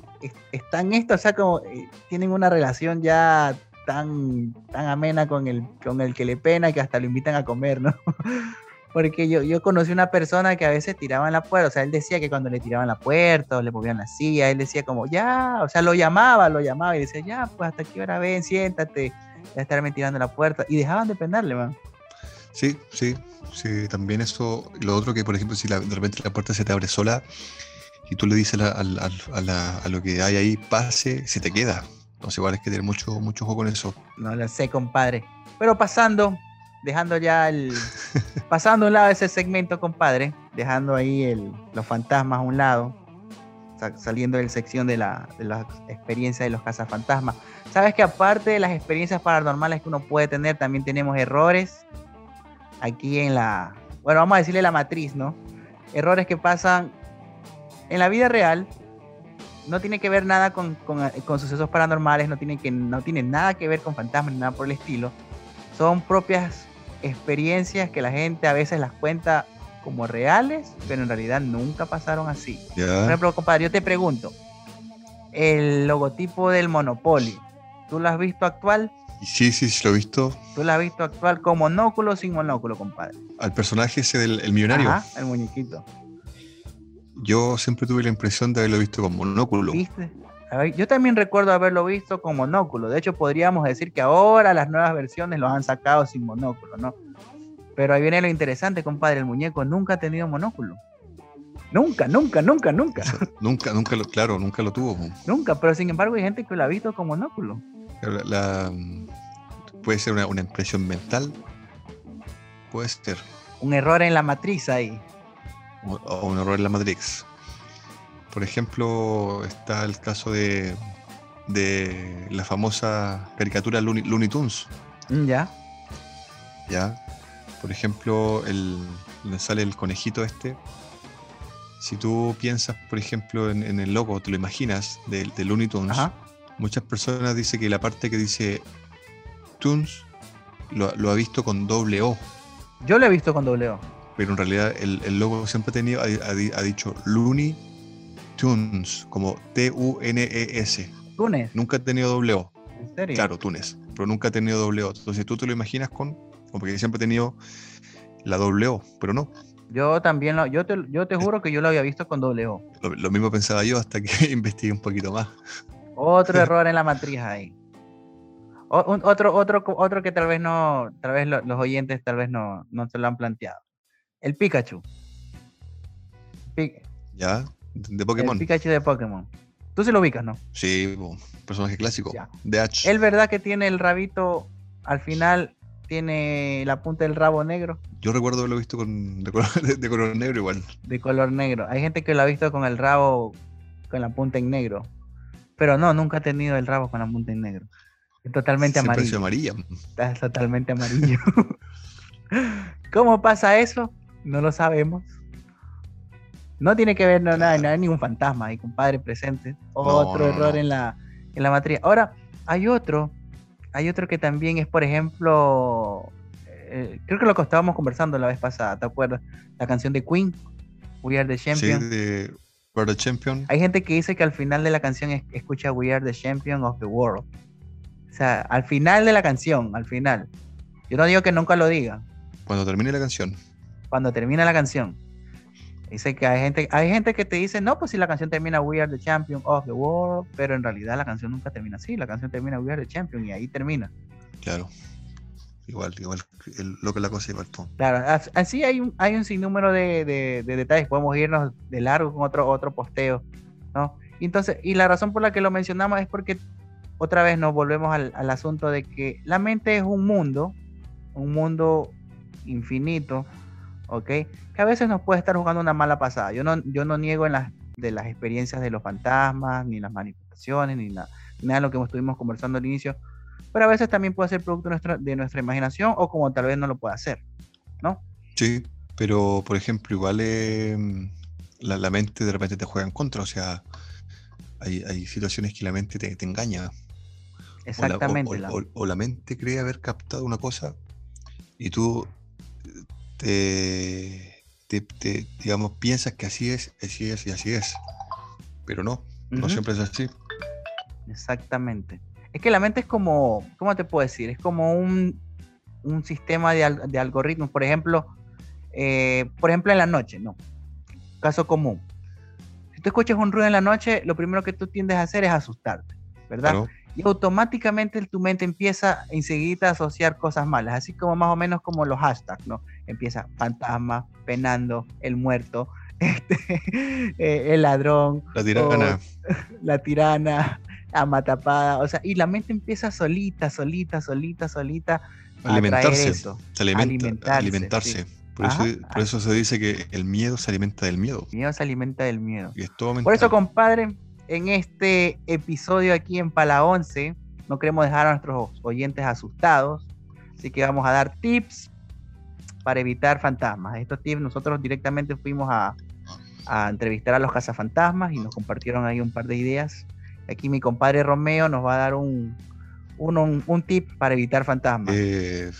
están esto, o sea, como eh, tienen una relación ya tan, tan amena con el, con el que le pena que hasta lo invitan a comer, ¿no? *laughs* Porque yo, yo conocí una persona que a veces tiraban la puerta, o sea, él decía que cuando le tiraban la puerta o le movían la silla, él decía como, ya, o sea, lo llamaba, lo llamaba y decía, ya, pues hasta aquí ahora ven, siéntate, ya estarme tirando la puerta. Y dejaban de penarle, man. Sí, sí, sí, también eso, lo otro que, por ejemplo, si la, de repente la puerta se te abre sola y tú le dices a, la, a lo que hay ahí, pase, se te queda. Entonces igual hay que tener mucho, mucho ojo con eso. No lo sé, compadre. Pero pasando dejando ya el. *laughs* pasando a un lado ese segmento, compadre, dejando ahí el, los fantasmas a un lado, saliendo de la sección de la, de la experiencia de los cazafantasmas. Sabes que aparte de las experiencias paranormales que uno puede tener, también tenemos errores aquí en la. Bueno, vamos a decirle la matriz, ¿no? Errores que pasan en la vida real. No tiene que ver nada con, con, con sucesos paranormales, no tiene, que, no tiene nada que ver con fantasmas, ni nada por el estilo. Son propias experiencias que la gente a veces las cuenta como reales, pero en realidad nunca pasaron así. Yeah. Por ejemplo, compadre, yo te pregunto, el logotipo del Monopoly, ¿tú lo has visto actual? Sí, sí, sí, lo he visto. ¿Tú lo has visto actual con monóculo o sin monóculo, compadre? Al personaje ese del el millonario. Ajá, el muñequito. Yo siempre tuve la impresión de haberlo visto con monóculo. ¿Viste? Yo también recuerdo haberlo visto con monóculo. De hecho, podríamos decir que ahora las nuevas versiones los han sacado sin monóculo, ¿no? Pero ahí viene lo interesante, compadre. El muñeco nunca ha tenido monóculo. Nunca, nunca, nunca, nunca. Nunca, nunca lo, claro, nunca lo tuvo. Nunca, pero sin embargo hay gente que lo ha visto con monóculo. La, la, puede ser una, una, impresión mental. Puede ser. Un error en la matriz ahí. O, o un error en la matrix. Por ejemplo, está el caso de, de la famosa caricatura Looney, Looney Tunes. Mm, Ya. Ya. Por ejemplo, el, donde sale el conejito este. Si tú piensas, por ejemplo, en, en el logo, te lo imaginas, de, de Looney Tunes, Ajá. muchas personas dicen que la parte que dice Tunes lo, lo, ha visto con doble O. Yo lo he visto con doble O. Pero en realidad el, el logo siempre ha, tenido, ha, ha, ha dicho Looney Tunes, como T-U-N-E-S. Tunes. Nunca ha tenido doble O. ¿En serio? Claro, Tunes, pero nunca ha tenido doble O. Entonces tú te lo imaginas con, porque siempre ha tenido la doble O, pero no. Yo también, lo, yo, te, yo te juro que yo lo había visto con doble O. Lo, lo mismo pensaba yo hasta que *laughs* investigué un poquito más. Otro *laughs* error en la matriz ahí. O, un, otro, otro, otro que tal vez no, tal vez lo, los oyentes tal vez no, no se lo han planteado. El Pikachu. Pi ya, de Pokémon. El Pikachu de Pokémon. Tú se lo ubicas, ¿no? Sí, personaje clásico. Ya. De H. ¿Es verdad que tiene el rabito al final tiene la punta del rabo negro. Yo recuerdo haberlo visto con, de, color, de, *laughs* de, color, negro igual. De color negro. Hay gente que lo ha visto con el rabo con la punta en negro. Pero no, nunca ha tenido el rabo con la punta en negro. Es totalmente Siempre amarillo. amarilla. Está totalmente amarillo. *laughs* ¿Cómo pasa eso? No lo sabemos. No tiene que ver no, nada, no hay ningún fantasma ahí, compadre presente. Otro no, no, error en la, en la matriz. Ahora, hay otro hay otro que también es, por ejemplo, eh, creo que lo que estábamos conversando la vez pasada, ¿te acuerdas? La canción de Queen, We Are the Champion. Sí, de We Are the Champion. Hay gente que dice que al final de la canción es, escucha We Are the Champion of the World. sea, al final de la canción, al final. Yo no digo que nunca lo diga. Cuando termine la canción. Cuando termina la canción. Dice que hay gente, hay gente que te dice, no, pues si la canción termina We are the champion of the world, pero en realidad la canción nunca termina así, la canción termina We are the champion y ahí termina. Claro. Igual, igual, lo que la cosa igual todo. Claro, así hay un, hay un sinnúmero de, de, de, detalles, podemos irnos de largo con otro, otro posteo, ¿no? Entonces, y la razón por la que lo mencionamos es porque otra vez nos volvemos al, al asunto de que la mente es un mundo, un mundo infinito, ¿ok? Que a veces nos puede estar jugando una mala pasada. Yo no, yo no niego en las, de las experiencias de los fantasmas, ni las manifestaciones, ni, nada de lo que estuvimos conversando al inicio, pero a veces también puede ser producto de nuestra, de nuestra imaginación o como tal vez no lo pueda hacer, ¿no? Sí, pero por ejemplo, igual eh, la, la, mente de repente te juega en contra, o sea, hay, hay situaciones que la mente te, te engaña. Exactamente. O la, o, o, o la mente cree haber captado una cosa y tú te, te, te, digamos, piensas que así es, así es y así es. Pero no, uh -huh. no siempre es así. Exactamente. Es que la mente es como, ¿cómo te puedo decir? Es como un, un sistema de, de, algoritmos. Por ejemplo, eh, por ejemplo, en la noche, ¿no? Caso común. Si tú escuchas un ruido en la noche, lo primero que tú tiendes a hacer es asustarte, ¿verdad? Claro. Y automáticamente tu mente empieza enseguida a asociar cosas malas, así como más o menos como los hashtags, ¿no? Empieza fantasma, penando, el muerto, *laughs* este, eh, el ladrón, la tirana, o, *laughs* la tirana, amatapada, o sea, y la mente empieza solita, solita, solita, solita a alimentarse, eso, se alimenta, alimentarse. alimentarse. Sí. Por, Ajá, eso, por eso se dice que el miedo se alimenta del miedo. El miedo se alimenta del miedo. Y es todo. Por eso, compadre, en este episodio aquí en Pala 11, no queremos dejar a nuestros oyentes asustados, así que vamos a dar tips para evitar fantasmas. Estos tips nosotros directamente fuimos a, entrevistar a los cazafantasmas y nos compartieron ahí un par de ideas. Aquí mi compadre Romeo nos va a dar un, tip para evitar fantasmas. Eh,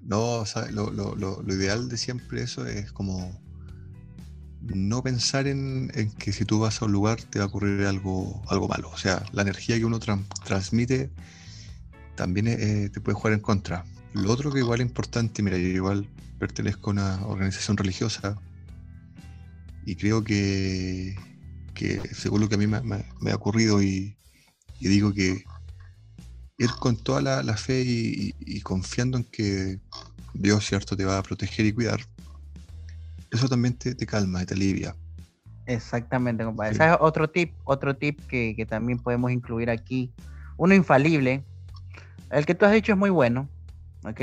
no, lo, lo, lo, lo, ideal de siempre eso es como no pensar en, que si tú vas a un lugar te va a ocurrir algo, algo malo. O sea, la energía que uno tra transmite también eh, te puede jugar en contra. Lo otro que igual es importante, mira, yo igual pertenezco a una organización religiosa y creo que, que según lo que a mí me, ha ocurrido y, digo que ir con toda la, la fe y, y, confiando en que Dios, cierto, te va a proteger y cuidar, eso también te, te calma, te alivia. Exactamente, compadre. Sí. Ese es otro tip, otro tip que, que, también podemos incluir aquí. Uno infalible. El que tú has dicho es muy bueno, ¿ok?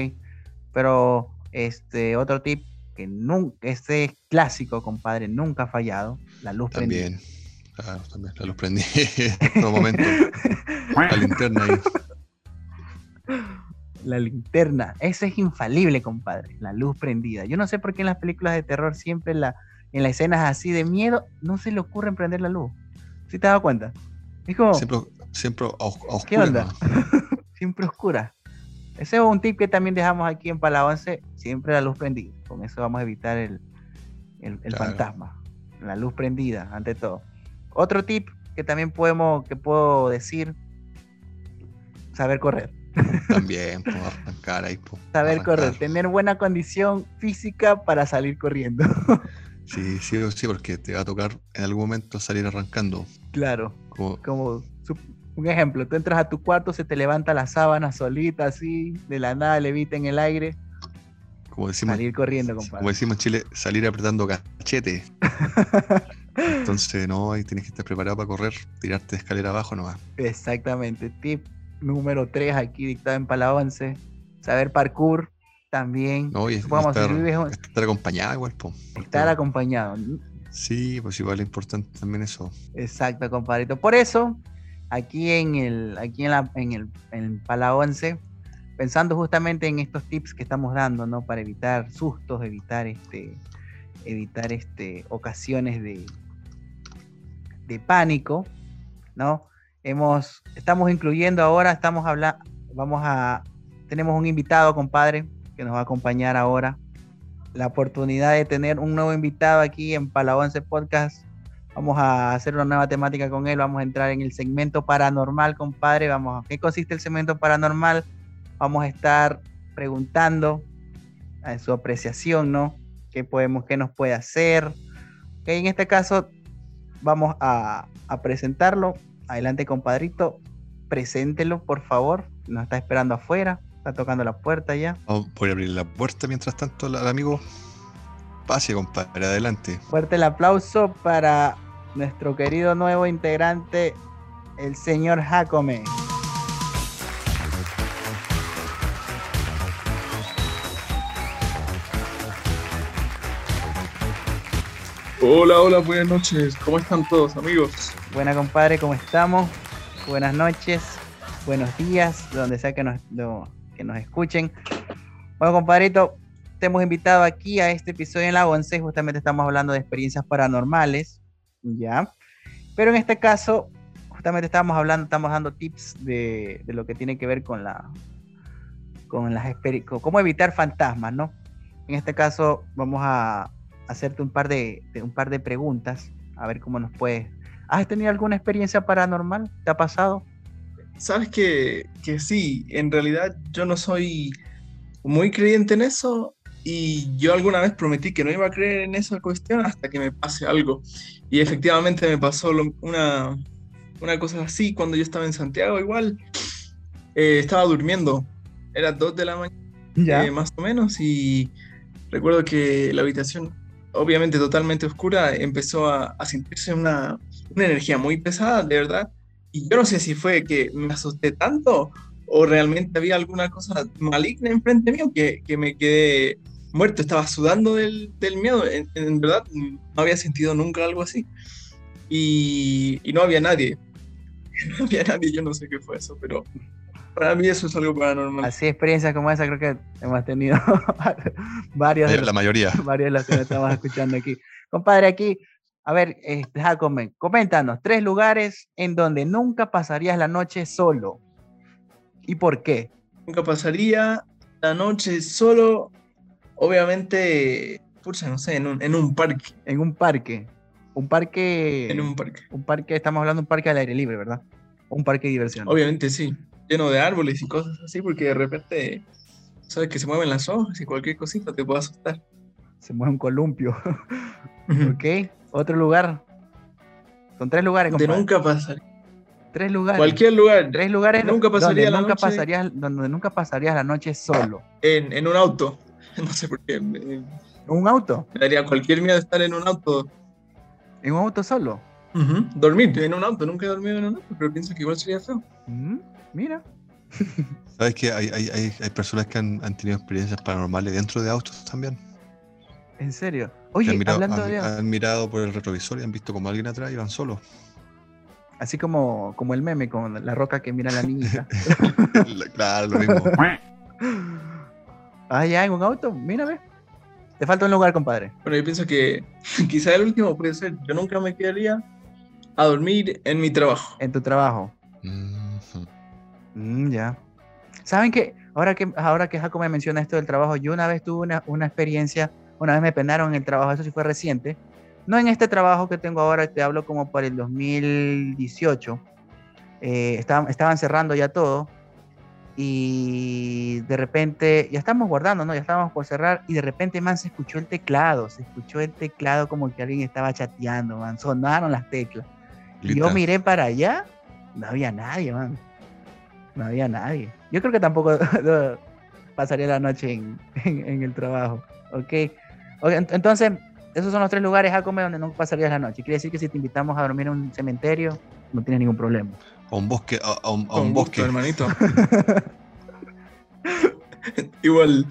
Pero este otro tip que nunca, este es clásico, compadre, nunca ha fallado. La luz también, prendida. Claro, también. La luz prendida *laughs* en todo momento. *laughs* la linterna ahí. La linterna, ese es infalible, compadre. La luz prendida. Yo no sé por qué en las películas de terror siempre la, en las escenas así de miedo no se le ocurre prender la luz. ¿Sí te has dado cuenta? Es como. Siempre, siempre a, oscura. ¿Qué onda? *laughs* siempre oscura. Ese es un tip que también dejamos aquí en Pala 11, siempre la luz prendida. Con eso vamos a evitar el, el, el claro. fantasma. La luz prendida, ante todo. Otro tip que también podemos, que puedo decir, saber correr. También, pues, arrancar ahí. Pues, saber arrancar. correr, tener buena condición física para salir corriendo. *laughs* sí, sí, sí, porque te va a tocar en algún momento salir arrancando. Claro, como, como un ejemplo, tú entras a tu cuarto, se te levanta la sábana solita, así, de la nada levita en el aire. Como decimos, salir corriendo, compadre. Como decimos en Chile, salir apretando cachete. *laughs* Entonces, no, ahí tienes que estar preparado para correr, tirarte de escalera abajo nomás. Exactamente. Tip número 3 aquí dictado en Pala 11. Saber parkour también. No, y Supongamos, estar, si vives... estar acompañado igual. Po, estar acompañado. Sí, pues igual es importante también eso. Exacto, compadrito. Por eso, aquí en el, aquí en, la, en el en Pala 11, pensando justamente en estos tips que estamos dando, ¿no? Para evitar sustos, evitar este evitar este ocasiones de, de pánico, ¿no? Hemos, estamos incluyendo ahora, estamos hablando, vamos a, tenemos un invitado, compadre, que nos va a acompañar ahora. La oportunidad de tener un nuevo invitado aquí en Pala 11 Podcast Vamos a hacer una nueva temática con él. Vamos a entrar en el segmento paranormal, compadre. Vamos qué consiste el segmento paranormal. Vamos a estar preguntando a su apreciación, ¿no? ¿Qué podemos, qué nos puede hacer? en este caso vamos a, a presentarlo. Adelante, compadrito. Preséntelo, por favor. Nos está esperando afuera. Está tocando la puerta ya. voy a abrir la puerta mientras tanto al amigo. Pase, compadre, adelante. Fuerte el aplauso para nuestro querido nuevo integrante, el señor Jacome. Hola, hola, buenas noches. ¿Cómo están todos, amigos? Buena, compadre, ¿cómo estamos? Buenas noches, buenos días, donde sea que nos, que nos escuchen. Bueno, compadrito, te hemos invitado aquí a este episodio en la 11. Justamente estamos hablando de experiencias paranormales, ¿ya? Pero en este caso, justamente estamos hablando, estamos dando tips de, de lo que tiene que ver con la con las cómo evitar fantasmas, ¿no? En este caso vamos a hacerte un par de, un par de preguntas, a ver cómo nos puedes. ¿Has tenido alguna experiencia paranormal? ¿Te ha pasado? Sabes que, que sí, en realidad yo no soy muy creyente en eso y yo alguna vez prometí que no iba a creer en esa cuestión hasta que me pase algo. Y efectivamente me pasó una, una cosa así cuando yo estaba en Santiago igual. Eh, estaba durmiendo, era dos de la mañana, eh, más o menos, y recuerdo que la habitación obviamente totalmente oscura, empezó a, sentirse una, energía muy pesada, de verdad. Y yo no sé si fue que me asusté tanto o realmente había alguna cosa maligna enfrente mío que, que me quedé muerto, estaba sudando del, del miedo. En, verdad, no había sentido nunca algo así. Y, y no había nadie. *laughs* No había nadie, yo no sé qué fue eso, pero para mí eso es algo paranormal. Así, experiencias como esa creo que hemos tenido *laughs* varios. De, la mayoría. *laughs* Varios de los que estamos escuchando aquí. Compadre, aquí, a ver, este, coméntanos, tres lugares en donde nunca pasarías la noche solo. ¿Y por qué? Nunca pasaría la noche solo, obviamente, pucha, no sé, en un, en un parque. En un parque. Un parque. En un parque. Un parque, estamos hablando de un parque al aire libre, ¿verdad? Un parque de diversión. Obviamente sí lleno de árboles y cosas así, porque de repente sabes que se mueven las hojas y cualquier cosita te puede asustar. Se mueve un columpio. *laughs* ok, otro lugar. Son tres lugares. Donde nunca pasaría. Tres lugares. Cualquier lugar. Tres lugares nunca pasaría donde nunca Pasarías, donde nunca pasarías la noche solo. En, en un auto. *laughs* No sé por qué. ¿Un auto? Me daría cualquier miedo estar en un auto. ¿En un auto solo? Dormir en un auto. Nunca he dormido en un auto, pero pienso que igual sería feo. Mm. Mira. *laughs* ¿Sabes que hay, hay, hay, personas que han, han, tenido experiencias paranormales dentro de autos también? ¿En serio? Oye, han mirado, hablando de... han mirado por el retrovisor y han visto como alguien atrás y van solos. Así como, como el meme con la roca que mira a la niñita. *laughs* claro, lo mismo. ah, ya, en un auto, mira, ve. Te falta un lugar, compadre. Bueno, yo pienso que *laughs* quizá el último puede ser. Yo nunca me quedaría a dormir en mi trabajo. En tu trabajo. Mm. Mm, ya. ¿Saben que ahora que ahora que Jaco me menciona esto del trabajo, yo una vez tuve una, una, experiencia, una vez me penaron en el trabajo, eso sí fue reciente. No en este trabajo que tengo ahora, te hablo como para el 2018. Eh, estaban, estaban cerrando ya todo y de repente ya estamos guardando, ¿no? Ya estábamos por cerrar y de repente, man, se escuchó el teclado, se escuchó el teclado como que alguien estaba chateando, man, sonaron las teclas. Y yo miré para allá, no había nadie, man. No había nadie. Yo creo que tampoco *laughs* pasaría la noche en, en, el trabajo. ¿ok? Entonces, esos son los tres lugares, Jacome, donde no pasarías la noche. Quiere decir que si te invitamos a dormir en un cementerio, no tienes ningún problema. A un bosque, a, un, bosque. hermanito. *laughs* Igual.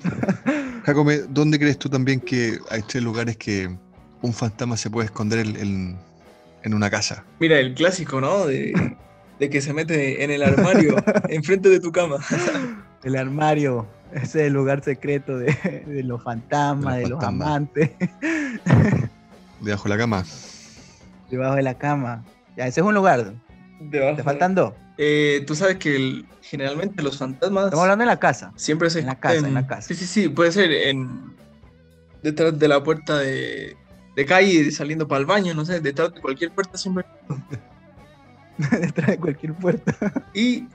Jacome, ¿dónde crees tú también que hay tres lugares que un fantasma se puede esconder en, en una casa? Mira, el clásico, ¿no? De de que se mete en el armario *laughs* enfrente de tu cama. *laughs* El armario, ese es el lugar secreto de, los fantasmas, de los, amantes. *laughs* Debajo de la cama. Debajo de la cama. Ya, ese es un lugar. ¿Te faltan dos? Eh, tú sabes que generalmente los fantasmas. Estamos hablando de la casa. Siempre se. En la casa, en, la casa. Sí, sí, sí. Puede ser en detrás de la puerta de, de calle saliendo para el baño, no sé, detrás de cualquier puerta siempre. *laughs* detrás de cualquier puerta. Y,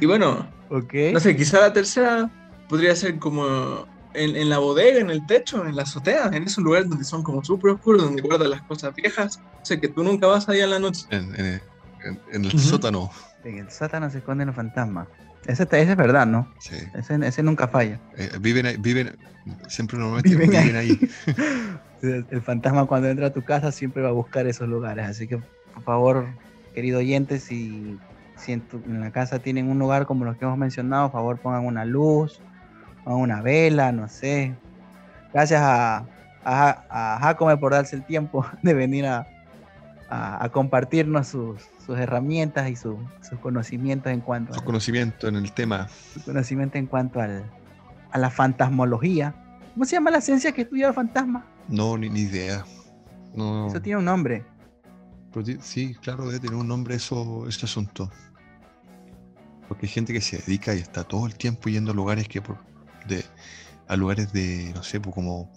y bueno, Ok. no sé, quizá la tercera podría ser como en, en la bodega, en el techo, en la azotea, en esos lugares donde son como súper oscuros, donde guardan las cosas viejas. O sea, que tú nunca vas ahí a la noche. En, en- en- en el sótano. En el sótano se esconden los fantasmas. Ese, ese es verdad, ¿no? Sí. Ese, ese nunca falla. Eh, viven, ahí- viven, siempre normalmente Viven viven, ahí. *laughs* el fantasma cuando entra a tu casa siempre va a buscar esos lugares. Así que, por favor, querido oyente, si, si en, tu- en la casa tienen un lugar como los que hemos mencionado, por favor pongan una luz, pongan una vela, no sé. Gracias a, a, a Jacome por darse el tiempo *laughs* de venir a, a- a compartirnos sus, sus herramientas y su- sus conocimientos en cuanto Su a, conocimiento en el tema. su conocimiento en cuanto al, a la fantasmología. ¿Cómo se llama la ciencia que estudia el fantasma? No, ni, ni idea. No, Eso tiene un nombre. Ti- sí, claro, debe tener un nombre eso, ese asunto. Porque hay gente que se dedica y está todo el tiempo yendo a lugares que por, de, a lugares de, no sé, pues como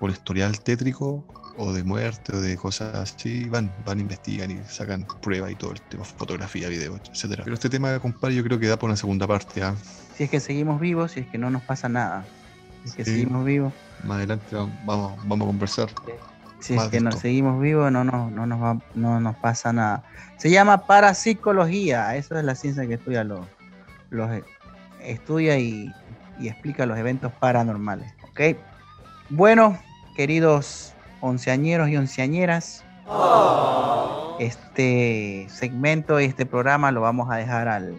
por historial tétrico o de muerte o de cosas así, van, van, investigan y sacan pruebas y todo el tema, fotografía, video, etcétera. Pero este tema, compadre, yo creo que da por una segunda parte, ¿ah? Si es que seguimos vivos, si es que no nos pasa nada. Si es que Sí. seguimos vivos, Más adelante va- vamos, vamos a conversar. Si es que nos seguimos vivos, no nos, no, nos va- no nos pasa nada. Se llama parapsicología. Eso es la ciencia que estudia los, los e- estudia y, y explica los eventos paranormales. ¿Ok? Bueno, queridos onceañeros y onceañeras, este segmento y este programa lo vamos a dejar al.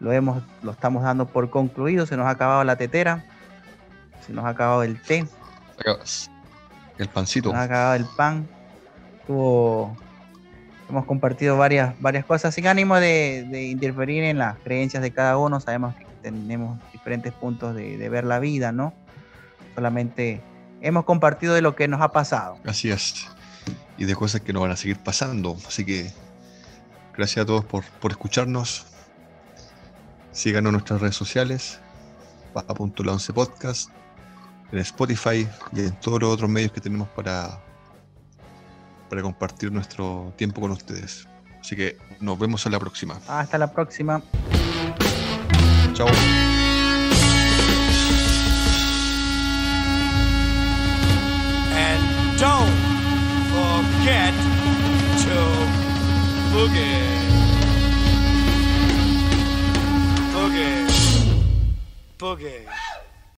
Lo, hemos, lo estamos dando por concluido. Se nos ha acabado la tetera. Se nos ha acabado el té. El pancito. Nos ha acabado el pan. Tuvo- hemos compartido varias, varias cosas sin ánimo de, de interferir en las creencias de cada uno. Sabemos que tenemos diferentes puntos de, de ver la vida, ¿no? Solamente hemos compartido de lo que nos ha pasado. Así es. Y de cosas que nos van a seguir pasando. Así que gracias a todos por, por escucharnos. Síganos en nuestras redes sociales. Paja.la 11 podcast. En Spotify y en todos los otros medios que tenemos para, para compartir nuestro tiempo con ustedes. Así que nos vemos en la próxima. Hasta la próxima. Chao. And don't forget to boogie. Boogie. Boogie.